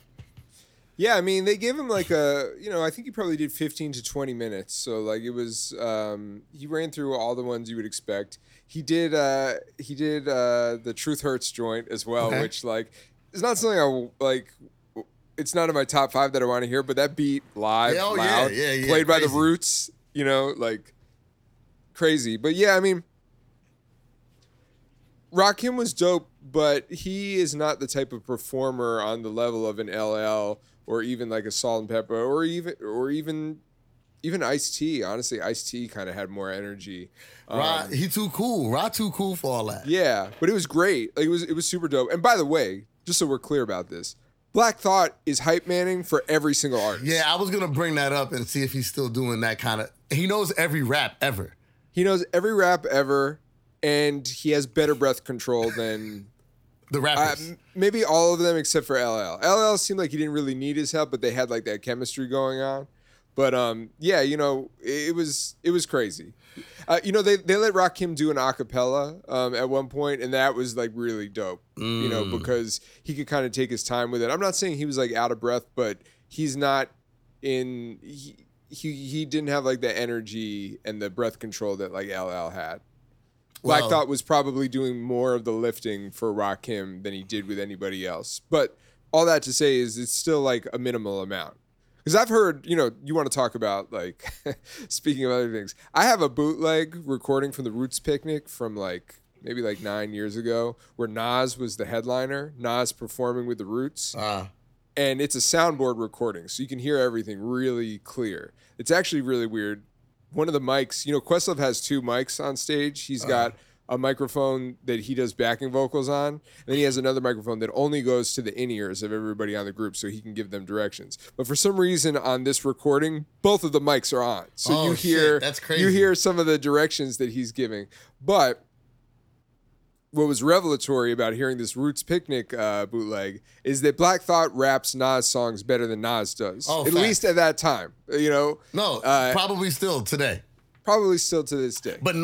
Yeah, I mean, they gave him like a, you know, I think he probably did 15 to 20 minutes. So like it was, um, he ran through all the ones you would expect. He did, uh, he did uh, the Truth Hurts joint as well,
Okay.
which like is not something I like. It's not in my top five that I want to hear, but that beat live,
Yeah, oh, yeah,
loud,
yeah, yeah,
played by the. Roots, you know, like crazy. But yeah, I mean, Rakim was dope, but he is not the type of performer on the level of an LL or even like a Salt-N-Pepa or even or even even Ice T. Honestly, Ice T kind of had more energy. Um,
Ra, he too cool. Ra too cool for all that.
yeah, but it was great. Like it was it was super dope. And by the way, just so we're clear about this, Black Thought is hype manning for every single artist.
Yeah, I was gonna bring that up and see if he's still doing that kind of. He knows every rap ever.
He knows every rap ever, and he has better breath control than (laughs)
The
uh,
rappers.
m- maybe all of them except for LL. LL seemed like he didn't really need his help, but they had like that chemistry going on. But um, yeah, you know, it, it was it was crazy. Uh, you know, they they let Rakim do an acapella um, at one point, and that was like really dope. You know, because he could kind of take his time with it. I'm not saying he was like out of breath, but he's not in. He, he, he didn't have like the energy and the breath control that like LL had. Black
Well-
Thought was probably doing more of the lifting for Rakim than he did with anybody else. But all that to say is it's still like a minimal amount. Because I've heard, you know, you want to talk about like, (laughs) speaking of other things, I have a bootleg recording from the Roots Picnic from like maybe like nine years ago where Nas was the headliner, Nas performing with the Roots
Uh,
and it's a soundboard recording, so you can hear everything really clear. It's actually really weird. One of the mics, you know, Questlove has two mics on stage. He's got a microphone that he does backing vocals on, and then he has another microphone that only goes to the in ears of everybody on the group, so he can give them directions. But for some reason, on this recording, both of the mics are on, so
Oh,
you
shit.
hear
That's
You hear some of the directions that he's giving, but what was revelatory about hearing this Roots Picnic uh, bootleg is that Black Thought raps Nas songs better than Nas does.
Oh,
at
fact.
least at that time. You know,
no,
Uh,
probably still today.
probably still to this day.
But
Yeah.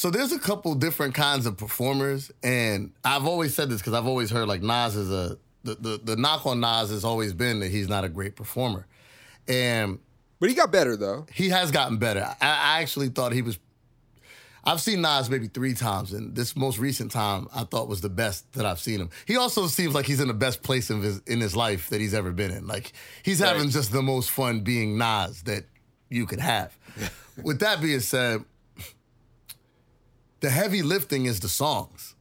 So there's a couple different kinds of performers, and I've always said this because I've always heard like Nas is a the, the the knock on Nas has always been that he's not a great performer, and
But he got better though.
he has gotten better. I, I actually thought he was. I've seen Nas maybe three times, and this most recent time I thought was the best that I've seen him. He also seems like he's in the best place in his in his life that he's ever been in. Like he's having just the most fun being Nas that you could have. (laughs) With that being said, the heavy lifting is the songs.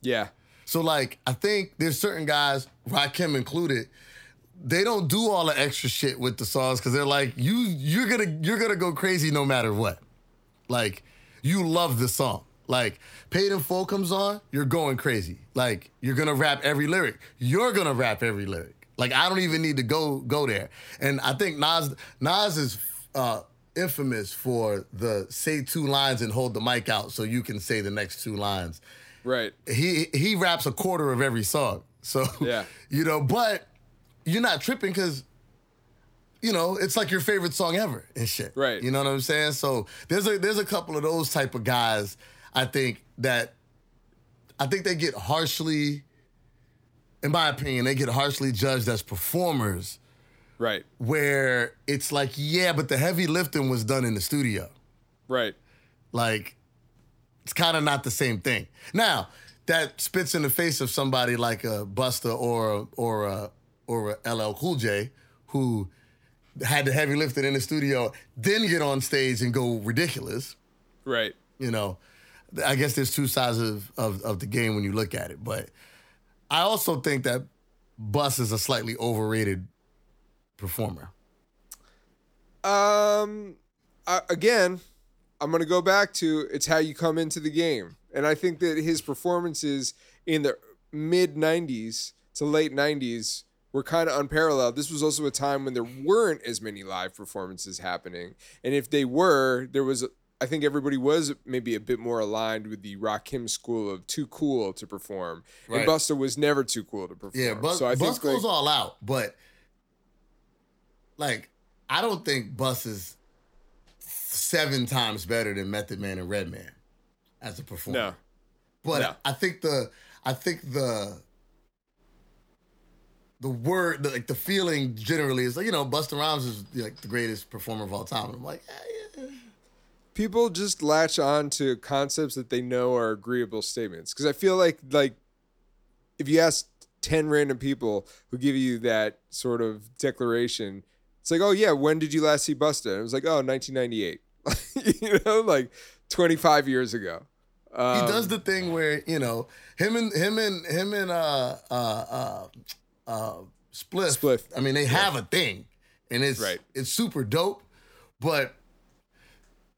Yeah.
So like I think there's certain guys, Rakim included, they don't do all the extra shit with the songs because they're like, you you're gonna you're gonna go crazy no matter what. Like, you love the song. Like, Paid in Full comes on, you're going crazy. Like, you're gonna rap every lyric. You're gonna rap every lyric. Like, I don't even need to go go there. And I think Nas Nas is uh infamous for the say two lines and hold the mic out so you can say the next two lines
Right.
he he raps a quarter of every song. So
Yeah. (laughs)
you know, but you're not tripping because you know it's like your favorite song ever and shit.
Right.
You know what I'm saying? So there's a there's a couple of those type of guys. I think that I think they get harshly, in my opinion, they get harshly judged as performers.
Right.
Where it's like, yeah, but the heavy lifting was done in the studio.
Right.
Like, it's kind of not the same thing. Now, that spits in the face of somebody like a Busta or or a, or a LL Cool J, who had the heavy lifting in the studio, then get on stage and go ridiculous.
Right.
You know, I guess there's two sides of, of, of the game when you look at it. But I also think that Bus is a slightly overrated performer.
Um, uh, again, I'm going to go back to it's how you come into the game. And I think that his performances in the mid 90s to late 90s were kind of unparalleled. This was also a time when there weren't as many live performances happening. And if they were, there was, I think everybody was maybe a bit more aligned with the Rakim school of too cool to perform.
Right.
And Busta was never too cool to perform.
Yeah, Bus,
so I
Bus
think like,
goes all out, but like I don't think Bus is seven times better than Method Man and Redman as a performer.
no.
but
no.
I think the I think the the word the, like the feeling generally is like you know Busta Rhymes is like the greatest performer of all time. And I'm like, eh, yeah.
people just latch on to concepts that they know are agreeable statements because i feel like like if you ask 10 random people who give you that sort of declaration it's like oh yeah when did you last see busta and it was like oh 1998 (laughs) you know, like 25 years ago. Um,
he does the thing where you know him and him and him and uh uh uh uh Spliff.
Spliff.
I mean, they have a thing, and it's
Right.
it's super dope. But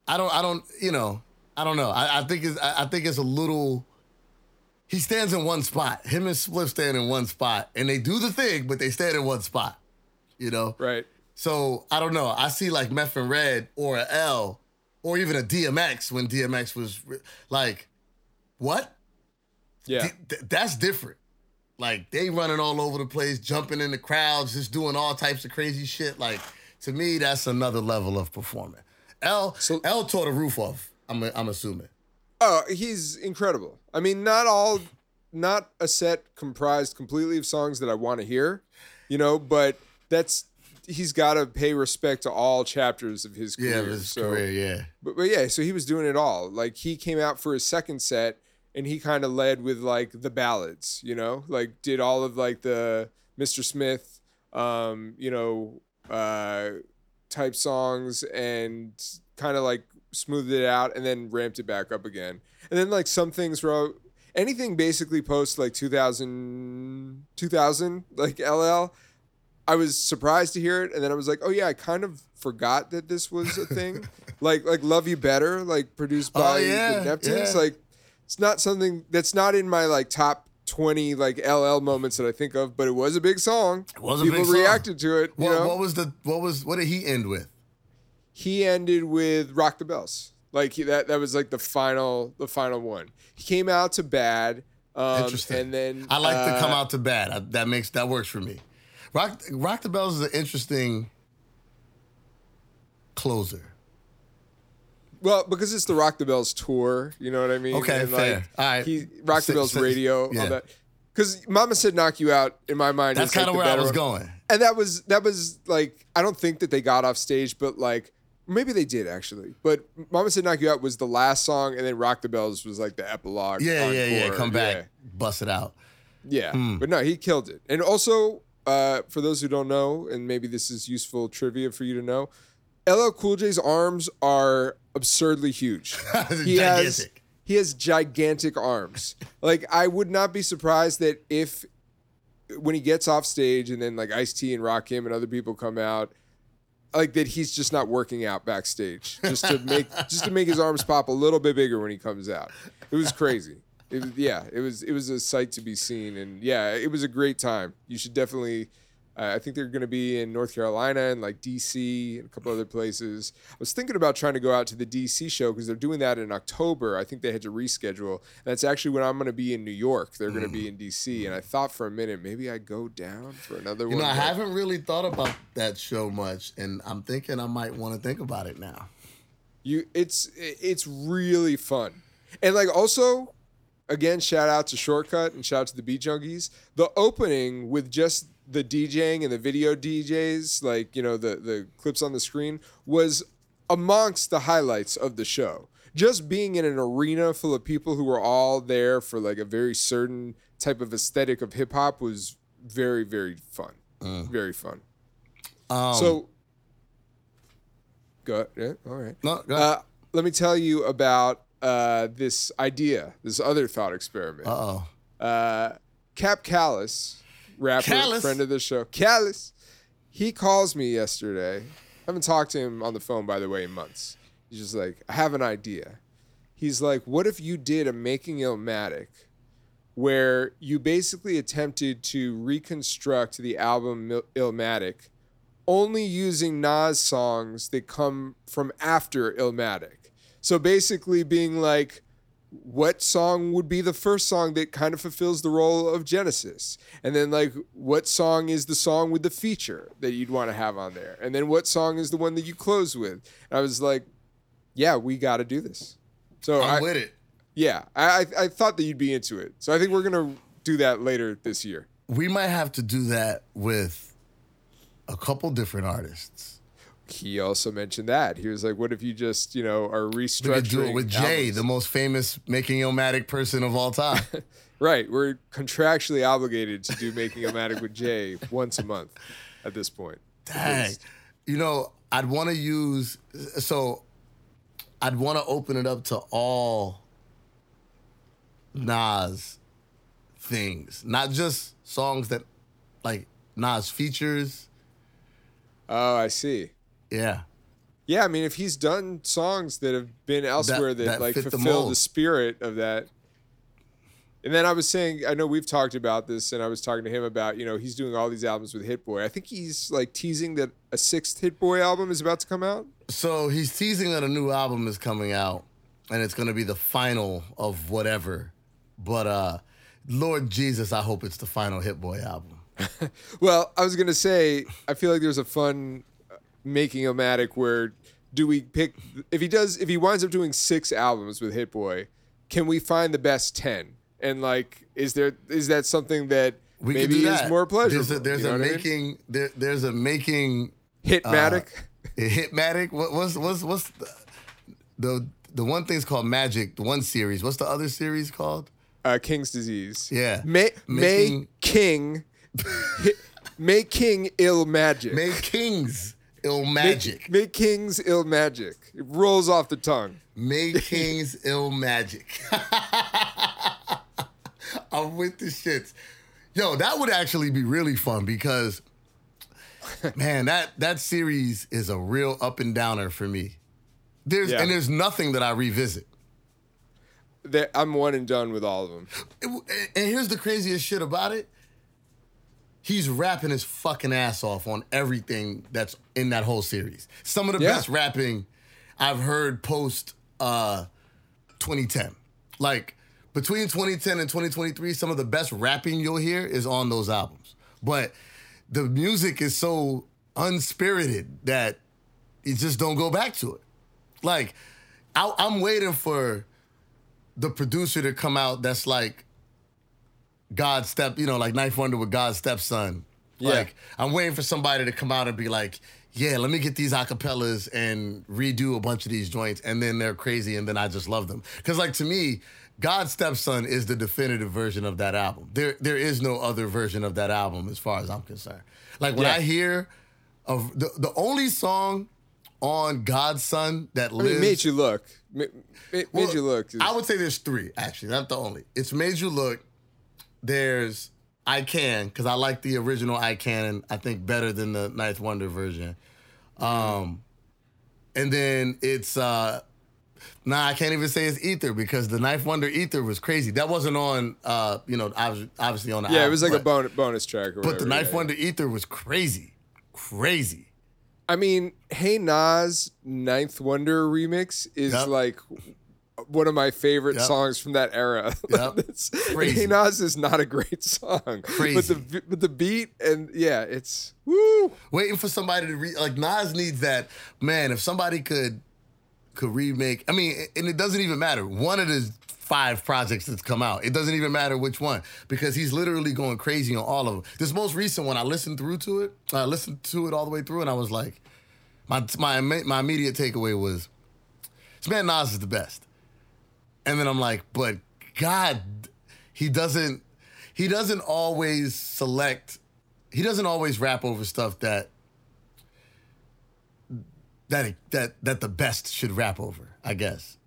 I don't I don't you know I don't know. I, I think it's I, I think it's a little. He stands in one spot. Him and Spliff stand in one spot, and they do the thing, but they stand in one spot. You know.
right.
So I don't know. I see like Meth and Red or a L or even a DMX when DMX was like, what?
Yeah.
Th- that's different. Like they running all over the place, jumping in the crowds, just doing all types of crazy shit. Like to me, that's another level of performing. L
So-
L tore the roof off. I'm I'm assuming.
Oh, he's incredible. I mean, not all, not a set comprised completely of songs that I want to hear, you know, but that's he's got to pay respect to all chapters of his career.
Yeah, his
so,
career. Yeah.
But, but yeah, so he was doing it all. Like he came out for his second set and he kind of led with like the ballads, you know, like did all of like the Mr. Smith, um, you know, uh, type songs and kind of like smoothed it out and then ramped it back up again. And then like some things wrote anything basically post like 2000, 2000 like LL. I was surprised to hear it, and then I was like, "Oh yeah, I kind of forgot that this was a thing." (laughs) like, like "Love You Better," like produced
Oh,
by
yeah,
the Neptunes.
yeah.
Like, it's not something that's not in my like top twenty like LL moments that I think of, but it was a big song.
It was a
People
big song.
reacted to it. You
What,
know?
what was the what was what did he end with?
he ended with "Rock the Bells." Like he, that, that was like the final, the final one. He came out to "Bad," um,
Interesting.
and then
I like to come
uh,
out to bad. I, that makes that works for me. Rock Rock the Bells is an interesting closer.
Well, because it's the Rock the Bells tour, you know what I mean?
Okay, fair. All right.
He Rock the Bells radio,
yeah.
all that. Because Mama said "Knock You Out" in my mind.
That's kind of
the
where I was
one.
going.
and that was that was like I don't think that they got off stage, but like maybe they did actually. But Mama said "Knock You Out" was the last song, and then "Rock the Bells" was like the epilogue.
Yeah, yeah, yeah. Come back, bust it out.
Yeah,
Hmm.
but no, he killed it. And also, uh, for those who don't know, and maybe this is useful trivia for you to know, LL Cool J's arms are absurdly huge. (laughs) He has
Gigantic.
he has gigantic arms. (laughs) like I would not be surprised that if when he gets off stage and then like Ice T and Rakim and other people come out, like that he's just not working out backstage just to make (laughs) just to make his arms pop a little bit bigger when he comes out. It was crazy. It was, yeah, it was it was a sight to be seen, and yeah, it was a great time. You should definitely. Uh, I think they're going to be in North Carolina and like DC and a couple other places. I was thinking about trying to go out to the DC show because they're doing that in October. I think they had to reschedule. And that's actually when I'm going to be in New York. They're going to be in DC. And I thought for a minute maybe I'd go down for another
You
one.
know, I haven't really thought about that show much, and I'm thinking I might want to think about it now.
You it's it's really fun. And like also again shout out to Shortkut and shout out to the Beat Junkies. The opening with just the DJing and the video DJs, like, you know, the the clips on the screen was amongst the highlights of the show. Just being in an arena full of people who were all there for like a very certain type of aesthetic of hip hop was very very fun. Very fun.
Um,
so go yeah, all right.
no, go.
Uh, let me tell you about uh, this idea, this other thought experiment.
Uh-oh.
Uh, Cap Callis, rapper,
Callis?
friend of the show, Callis, he calls me yesterday. I haven't talked to him on the phone, by the way, in months. He's just like, I have an idea. He's like, what if you did a Making Illmatic where you basically attempted to reconstruct the album Mil- Illmatic only using Nas songs that come from after Illmatic. So basically being like, what song would be the first song that kind of fulfills the role of Genesis? And then like what song is the song with the feature that you'd want to have on there? And then what song is the one that you close with? And I was like, yeah, we got to do this. So
I'm
I,
with it.
yeah, I, I I thought that you'd be into it. So I think we're gonna do that later this year.
We might have to do that with a couple different artists.
He also mentioned that he was like, "What if you just you know are
We
restructuring?"
could do it with Jay,
albums?
the most famous making Illmatic person of all time. (laughs)
Right, we're contractually obligated to do making Illmatic with Jay (laughs) once a month at this point.
Dang. You know, I'd want to use so I'd want to open it up to all Nas things, not just songs that like Nas features.
Oh, I see.
Yeah.
Yeah, I mean, if he's done songs that have been elsewhere that,
that
like
fit the
fulfill the, spirit of that. And then I was saying, I know we've talked about this, and I was talking to him about, you know, he's doing all these albums with Hit Boy. I think he's like teasing that a sixth Hit Boy album is about to come out.
So he's teasing that a new album is coming out, and it's gonna be the final of whatever. But uh, Lord Jesus, I hope it's the final Hit Boy album. (laughs)
Well, I was gonna say, I feel like there's a fun making a matic where do we pick if he does if he winds up doing six albums with Hit Boy, can we find the best ten? And like, is there is that something that
We
maybe is
that.
more pleasurable?
There's a, there's
you know
a
what I mean?
making there, there's a making
Hitmatic.
uh, Hitmatic. (laughs) What, what's what's what's the, the the one thing's called Magic. The one series. What's the other series called?
uh, King's disease.
Yeah.
May May King, (laughs) May King ill magic.
May Kings ill magic.
May King's ill magic. It rolls off the tongue.
May (laughs) Kings ill magic. (laughs) I'm with the shits. Yo, that would actually be really fun because, man, that that series is a real up and downer for me. There's
Yeah.
and there's nothing that I revisit.
That I'm one and done with all of them.
And here's the craziest shit about it. He's rapping his fucking ass off on everything that's in that whole series. Some of the
Yeah.
best rapping I've heard post uh 2010. Like between 2010 and 2023, some of the best rapping you'll hear is on those albums. But the music is so unspirited that you just don't go back to it. Like I, I'm waiting for the producer to come out that's like God step, you know, like Ninth Wonder with God's stepson.
Yeah.
Like I'm waiting for somebody to come out and be like, yeah, let me get these acapellas and redo a bunch of these joints, and then they're crazy, and then I just love them. Because like to me, God's stepson is the definitive version of that album. There, there is no other version of that album as far as I'm concerned. Like when
Yeah.
I hear of the the only song on God's Son that
I
lives.
mean, made you look. Ma- ma- Made,
Well,
you look.
I would say there's three, actually, not the only. It's Made You Look. There's I Can, because I like the original I Can, and I think better than the Ninth Wonder version. Um, and then it's uh nah, I can't even say it's Ether because the Ninth Wonder Ether was crazy. That wasn't on uh, you know, obvi- obviously on the
yeah, it was like a bonus, bonus track. Or
But the
whatever,
Ninth
yeah, yeah.
Wonder Ether was crazy. Crazy.
I mean, Hey Nas Ninth Wonder remix is
Yep.
like one of my favorite
Yep.
songs from that era. (laughs)
Yep. (laughs)
It's-
Crazy.
Nas is not a great song, but the but the beat and yeah, it's woo.
waiting for somebody to re like Nas needs that man. If somebody could could remake, I mean, and it doesn't even matter. One of the five projects that's come out, it doesn't even matter which one because he's literally going crazy on all of them. This most recent one, I listened through to it. I listened to it all the way through, and I was like, my my my immediate takeaway was, this man Nas is the best. And then I'm like, but God, he doesn't he doesn't always select he doesn't always rap over stuff that that that that the best should rap over, I guess.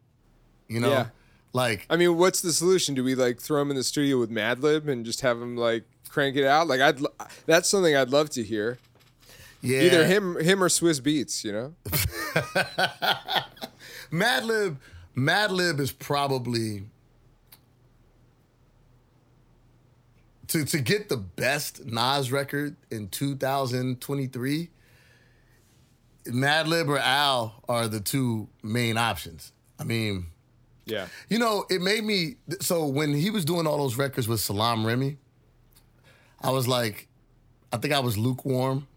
You know?
Yeah.
Like
I mean, what's the solution? Do we like throw him in the studio with Madlib and just have him like crank it out? Like I'd that's something I'd love to hear.
yeah.
Either him him or Swizz Beatz, you know? (laughs)
Madlib Madlib is probably to to get the best Nas record in 2023. Madlib or Al are the two main options. I mean,
Yeah.
You know, it made me so when he was doing all those records with Salaam Remi, I was like, I think I was lukewarm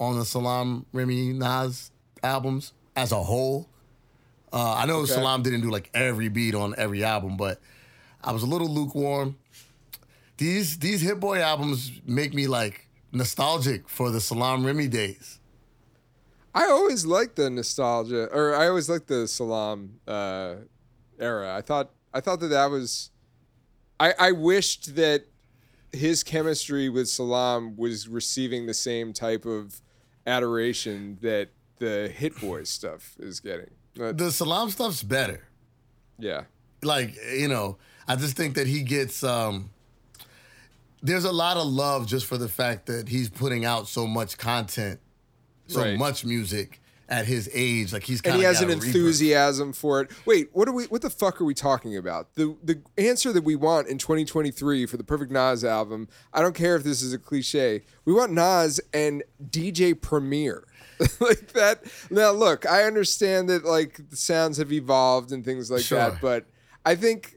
on the Salaam Remi Nas albums as a whole. Uh, I know
Okay.
Salaam didn't do like every beat on every album, but I was a little lukewarm. These these Hit Boy albums make me like nostalgic for the Salaam Remi days.
I always liked the nostalgia, or I always liked the Salaam uh, era. I thought I thought that that was. I I wished that his chemistry with Salaam was receiving the same type of adoration that the Hit Boy stuff is getting.
The Salaam stuff's better.
yeah.
like you know i just think that he gets um there's a lot of love just for the fact that he's putting out so much content so
Right.
much music at his age like he's kind
and
of
he has an enthusiasm for it. Wait, what are we? What the fuck are we talking about? The the answer that we want in 2023 for the perfect Nas album. I don't care if this is a cliche. We want Nas and DJ Premier. (laughs) like that. Now, look, I understand that like the sounds have evolved and things like
Sure.
that, but I think,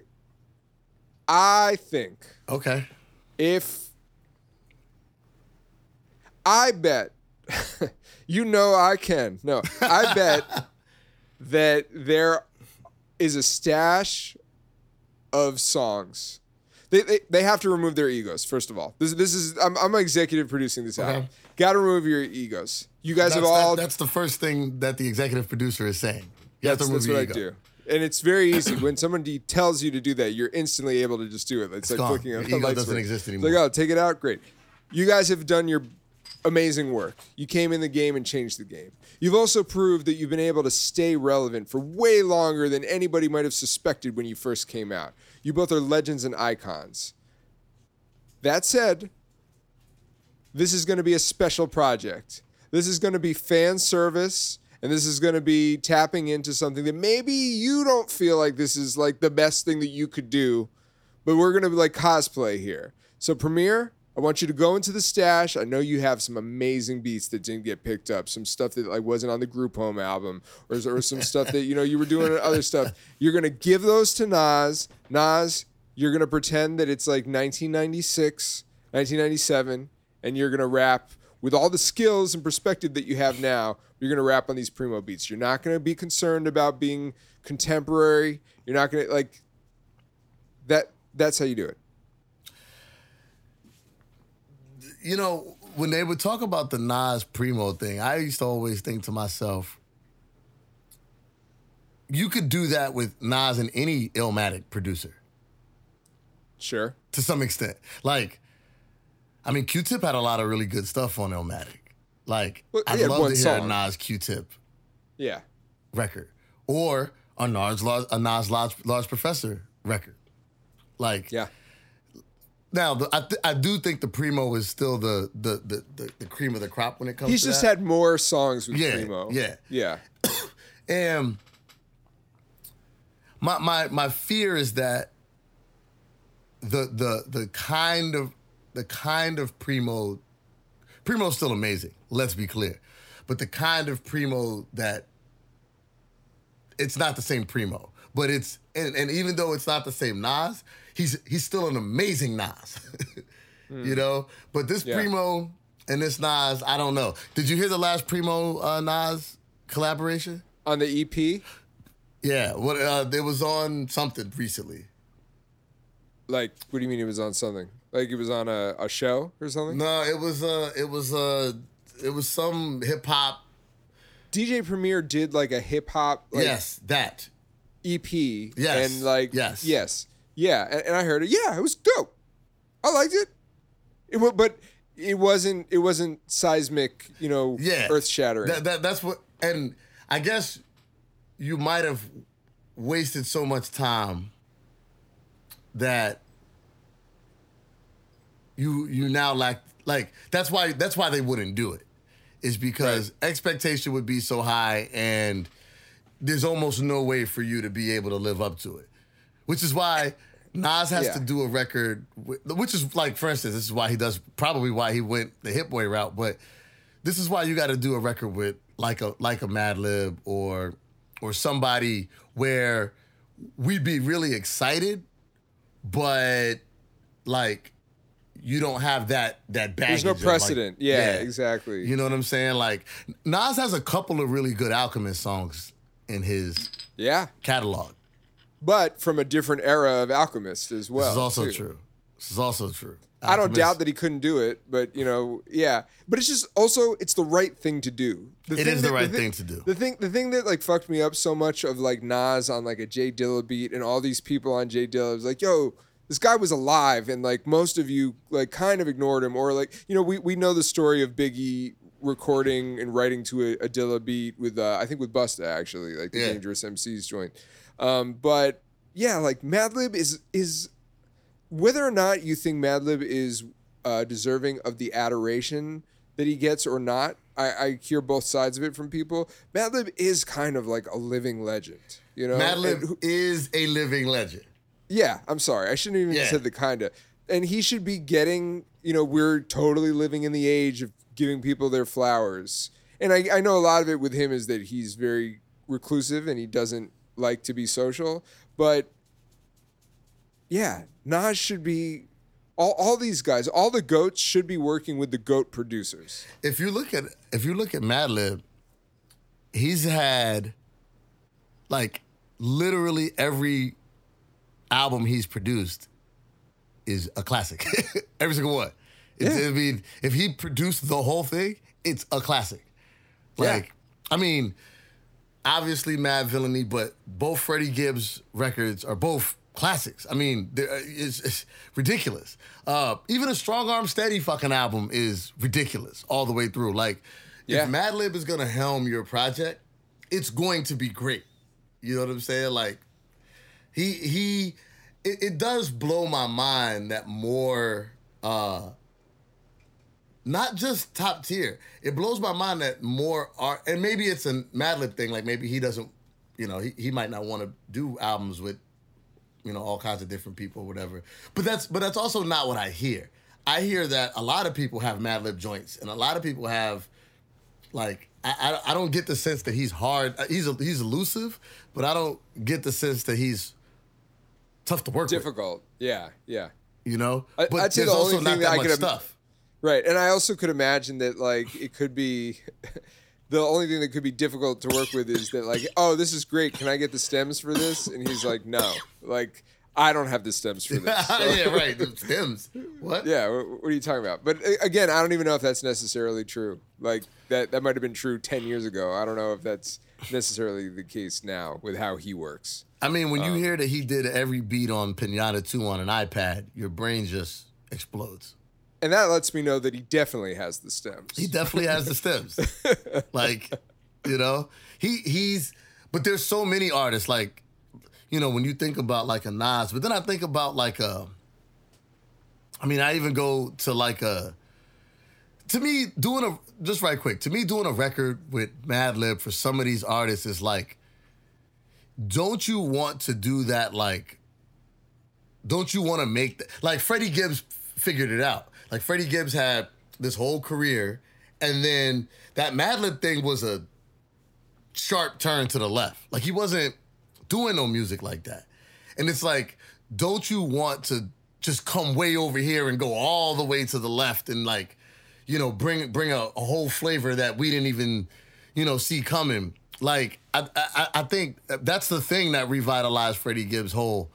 I think
okay
if I bet, (laughs) you know I can. No, I bet (laughs) that there is a stash of songs. They, they, they have to remove their egos first of all. This this is I'm I'm executive producing this album. Got to remove your egos. You guys
that's,
have
that-
all.
that's the first thing that the executive producer is saying you have
that's,
to remove
that's
your
what
ego.
I do. And it's very easy when somebody tells you to do that. You're instantly able to just do it. It's, like
gone.
clicking on the
ego doesn't
switch.
exist
It's
anymore.
Like, oh, take it out. Great. You guys have done your amazing work. You came in the game and changed the game. You've also proved that you've been able to stay relevant for way longer than anybody might have suspected when you first came out. You both are legends and icons. That said, this is going to be a special project. This is going to be fan service, and this is going to be tapping into something that maybe you don't feel like this is like the best thing that you could do, but we're going to be like cosplay here. So, Premier, I want you to go into the stash. I know you have some amazing beats that didn't get picked up, some stuff that like wasn't on the Group Home album, or, or some stuff that you know you were doing (laughs) other stuff. You're gonna give those to Nas. Nas, you're gonna pretend that it's like 1996, 1997, and you're gonna rap with all the skills and perspective that you have now. You're gonna rap on these primo beats. You're not gonna be concerned about being contemporary. You're not gonna like that. That's how you do it.
you know, when they would talk about the Nas Primo thing, I used to always think to myself, you could do that with Nas and any Illmatic producer
Sure.
to some extent. Like, I mean, Q-Tip had a lot of really good stuff on Illmatic. Like,
Well,
I'd love to hear
song.
a Nas Q-Tip
Yeah.
record or a Nas, Large- a Nas Large, Large Professor record. Like,
Yeah.
now the, I, th- I do think the Primo is still the the, the the the cream of the crop when it comes.
He's just
that.
had more songs with
Yeah,
Primo.
yeah.
Yeah. (coughs)
And my my my fear is that the the the kind of the kind of primo primo's still amazing. Let's be clear, but the kind of primo that it's not the same primo, but it's and, and even though it's not the same Nas, he's he's still an amazing Nas. (laughs) You know, but this
Yeah.
primo and this Nas, I don't know. Did you hear the last primo uh, Nas collaboration?
On the EP,
Yeah, what uh, it was on something recently.
like, what do you mean it was on something? Like it was on a, a show or something?
No, it was uh, it was uh, it was some hip hop.
DJ Premier did like a hip hop like
yes, that.
EP.
Yes,
And like
yes.
Yes. Yeah. And, and I heard it. Yeah, it was dope. I liked it. It but it wasn't it wasn't seismic, you know,
Yeah,
earth shattering.
That, that that's what, and I guess you might have wasted so much time that you you now lack like that's why that's why they wouldn't do it is because expectation would be so high and there's almost no way for you to be able to live up to it which is why Nas has
Yeah.
to do a record with, which is like for instance this is why he does probably why he went the Hit Boy route but this is why you got to do a record with like a like a Madlib or or somebody where we'd be really excited, but like you don't have that that baggage.
There's no
of, like-
precedent. yeah, exactly.
You know what I'm saying? Like Nas has a couple of really good Alchemist songs in his
yeah.
catalog.
But from a different era of Alchemist as well.
This is also
too.
true. This is also true.
I don't doubt that he couldn't do it, but you know, yeah. But it's just also it's the right thing to do. The
It
thing
is the
that-
right
thi-
thing to do.
The thing, the thing that like fucked me up so much of like Nas on like a J Dilla beat and all these people on J Dilla was like, yo, this guy was alive, and like most of you like kind of ignored him, or like you know we we know the story of Biggie recording and writing to a, a Dilla beat with uh, I think with Busta actually, like the
Yeah.
Dangerous MCs joint. Um, but yeah, like Madlib is is whether or not you think Madlib is uh, deserving of the adoration that he gets or not. I, I hear both sides of it from people. Madlib is kind of like a living legend, you know.
Madlib
who-
is a living legend.
Yeah, I'm sorry. I shouldn't even
Yeah.
have said the kinda. And he should be getting, you know, we're totally living in the age of giving people their flowers. And I, I know a lot of it with him is that he's very reclusive and he doesn't like to be social. But yeah, Nas should be all, all these guys, all the goats should be working with the goat producers.
If you look at if you look at Madlib, he's had like literally every album he's produced is a classic. (laughs) every single one.
Yeah.
I mean, if he produced the whole thing, it's a classic.
Yeah.
Like, I mean, obviously Madvillainy, but both Freddie Gibbs records are both classics. I mean, they're- it's, it's ridiculous. Uh, even a Strong Arm Steady fucking album is ridiculous all the way through. Like,
Yeah.
if Madlib is gonna helm your project, it's going to be great. You know what I'm saying? Like, he he, it, it does blow my mind that more. uh not just top tier. It blows my mind that more art, and maybe it's a Madlib thing. Like maybe he doesn't, you know, he, he might not want to do albums with, you know, all kinds of different people, or whatever. But that's but that's also not what I hear. I hear that a lot of people have Madlib joints, and a lot of people have, like, I I, I don't get the sense that he's hard. uh, He's he's elusive, but I don't get the sense that he's tough to work with.
Difficult. Yeah, yeah.
You know,
I-
but
I'd say the only
also not
thing that I
much
could
stuff.
Right. And I also could imagine that like it could be (laughs) the only thing that could be difficult to work with is that like, oh, this is great. Can I get the stems for this? And he's like, no. Like, I don't have the stems for this. So- (laughs)
yeah, (laughs) right. The stems. What?
yeah, what are you talking about? But again, I don't even know if that's necessarily true. Like that that might have been true 10 years ago. I don't know if that's necessarily the case now with how he works.
I mean, when you
Um,
hear that he did every beat on Pinata 2 on an iPad, your brain just explodes.
And that lets me know that he definitely has the stems.
He definitely has the stems. (laughs) like, you know, he he's but there's so many artists like you know, when you think about like a Nas, but then I think about like a I mean, I even go to like a to me doing a just right quick, to me doing a record with Madlib for some of these artists is like don't you want to do that like don't you want to make that like Freddie Gibbs figured it out. Like Freddie Gibbs had this whole career, and then that Madlib thing was a sharp turn to the left. Like he wasn't doing no music like that. And it's like, don't you want to just come way over here and go all the way to the left and like, you know, bring bring a, a whole flavor that we didn't even, you know, see coming. Like I, I I think that's the thing that revitalized Freddie Gibbs' whole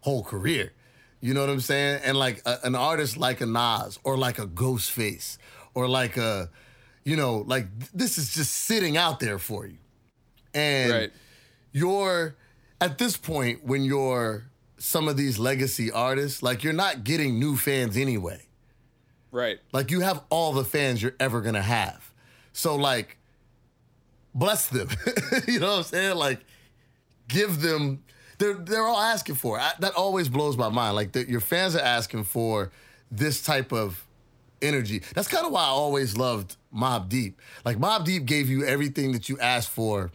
whole career. You know what I'm saying? And like a, an artist like a Nas or like a Ghostface or like a, you know, like th- this is just sitting out there for you. And
Right.
you're at this point when you're some of these legacy artists, like you're not getting new fans anyway.
Right.
Like you have all the fans you're ever gonna have. So like bless them. (laughs) you know what I'm saying? Like give them they're they're all asking for it. I, that always blows my mind. Like the, your fans are asking for this type of energy. That's kind of why I always loved Mobb Deep. Like Mobb Deep gave you everything that you asked for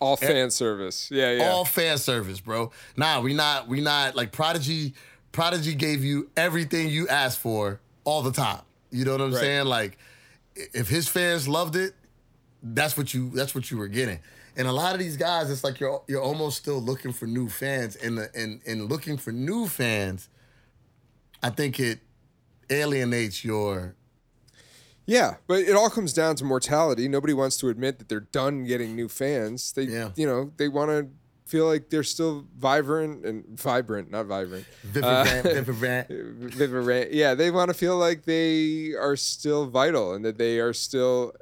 All fan service. Yeah, yeah.
all fan service, bro. Nah, we not we not like Prodigy. Prodigy gave you everything you asked for all the time. You know what I'm
Right.
saying? Like, if his fans loved it, that's what you that's what you were getting. And a lot of these guys, it's like you're you're almost still looking for new fans, and the, and and looking for new fans. I think it alienates your
Yeah, but it all comes down to mortality. Nobody wants to admit that they're done getting new fans. They,
Yeah.
you know, they want to feel like they're still vibrant and vibrant, not vibrant.
vibrant, vibrant.
Vibrant. Yeah, they want to feel like they are still vital and that they are still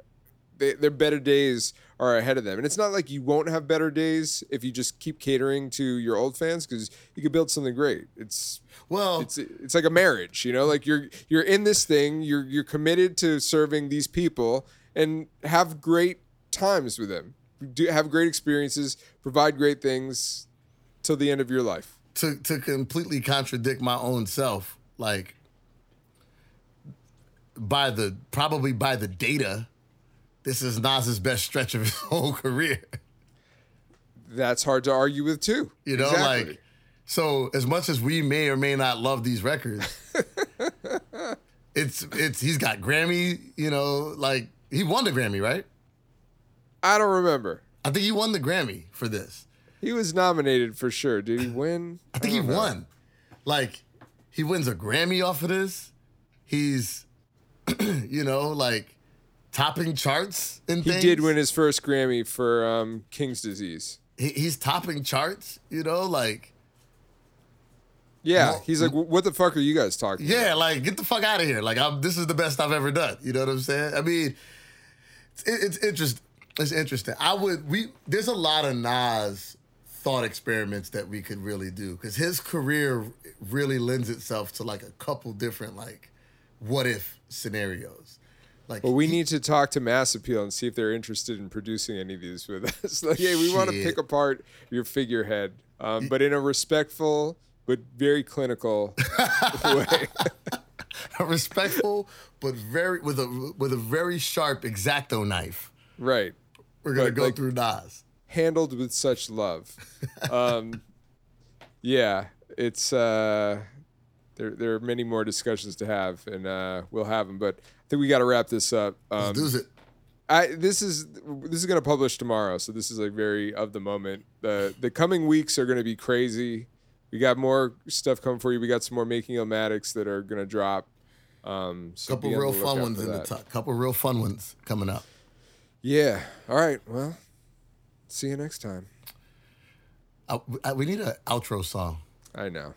they, their better days are ahead of them. And it's not like you won't have better days if you just keep catering to your old fans because you could build something great. It's
Well,
it's it's like a marriage, you know. Like you're you're in this thing, you're you're committed to serving these people, and have great times with them. Do have great experiences, provide great things till the end of your life.
to to completely contradict my own self, like by the probably by the data, this is Nas's best stretch of his (laughs) whole career.
That's hard to argue with too.
You know,
Exactly.
like so as much as we may or may not love these records, (laughs) it's it's he's got Grammy, you know, like he won the Grammy, right?
I don't remember.
I think he won the Grammy for this.
He was nominated for sure. Did he (laughs) win?
I think he
know.
won. Like he wins a Grammy off of this. He's (clears throat) you know, like topping charts and
He
things.
did win his first Grammy for um, King's Disease.
He, he's topping charts, you know, like
Yeah,
Well,
he's like, "What the fuck are you guys talking?"
yeah,
about?
like get the fuck out of here. Like I'm this is the best I've ever done. You know what I'm saying? I mean, it's, it's interesting. It's interesting. I would we there's a lot of Nas thought experiments that we could really do because his career really lends itself to like a couple different like what if scenarios. Like
Well, we need to talk to Mass Appeal and see if they're interested in producing any of these with us. (laughs) like, hey, we want to pick apart your figurehead, um, but in a respectful but very clinical (laughs) way.
respectful, but very with a with a very sharp exacto knife.
right.
We're gonna
But,
go
like-
through Nas.
handled with such love. (laughs) Um, yeah, it's uh, there. There are many more discussions to have, and uh, we'll have them. But I think we got to wrap this up. Um,
Let's do it.
I this is this is going to publish tomorrow, so this is like very of the moment. the The coming weeks are going to be crazy. We got more stuff coming for you. We got some more making illmatics that are going to drop. Um, so
Couple real fun ones in the top. Couple real fun ones coming up.
Yeah. All right. Well, see you next time.
Uh, we- we need an outro song.
I know.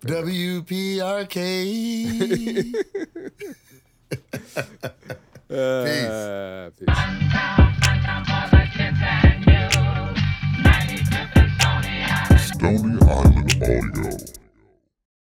WPRK. (laughs)
Uh, peace.
Stony Island Audio.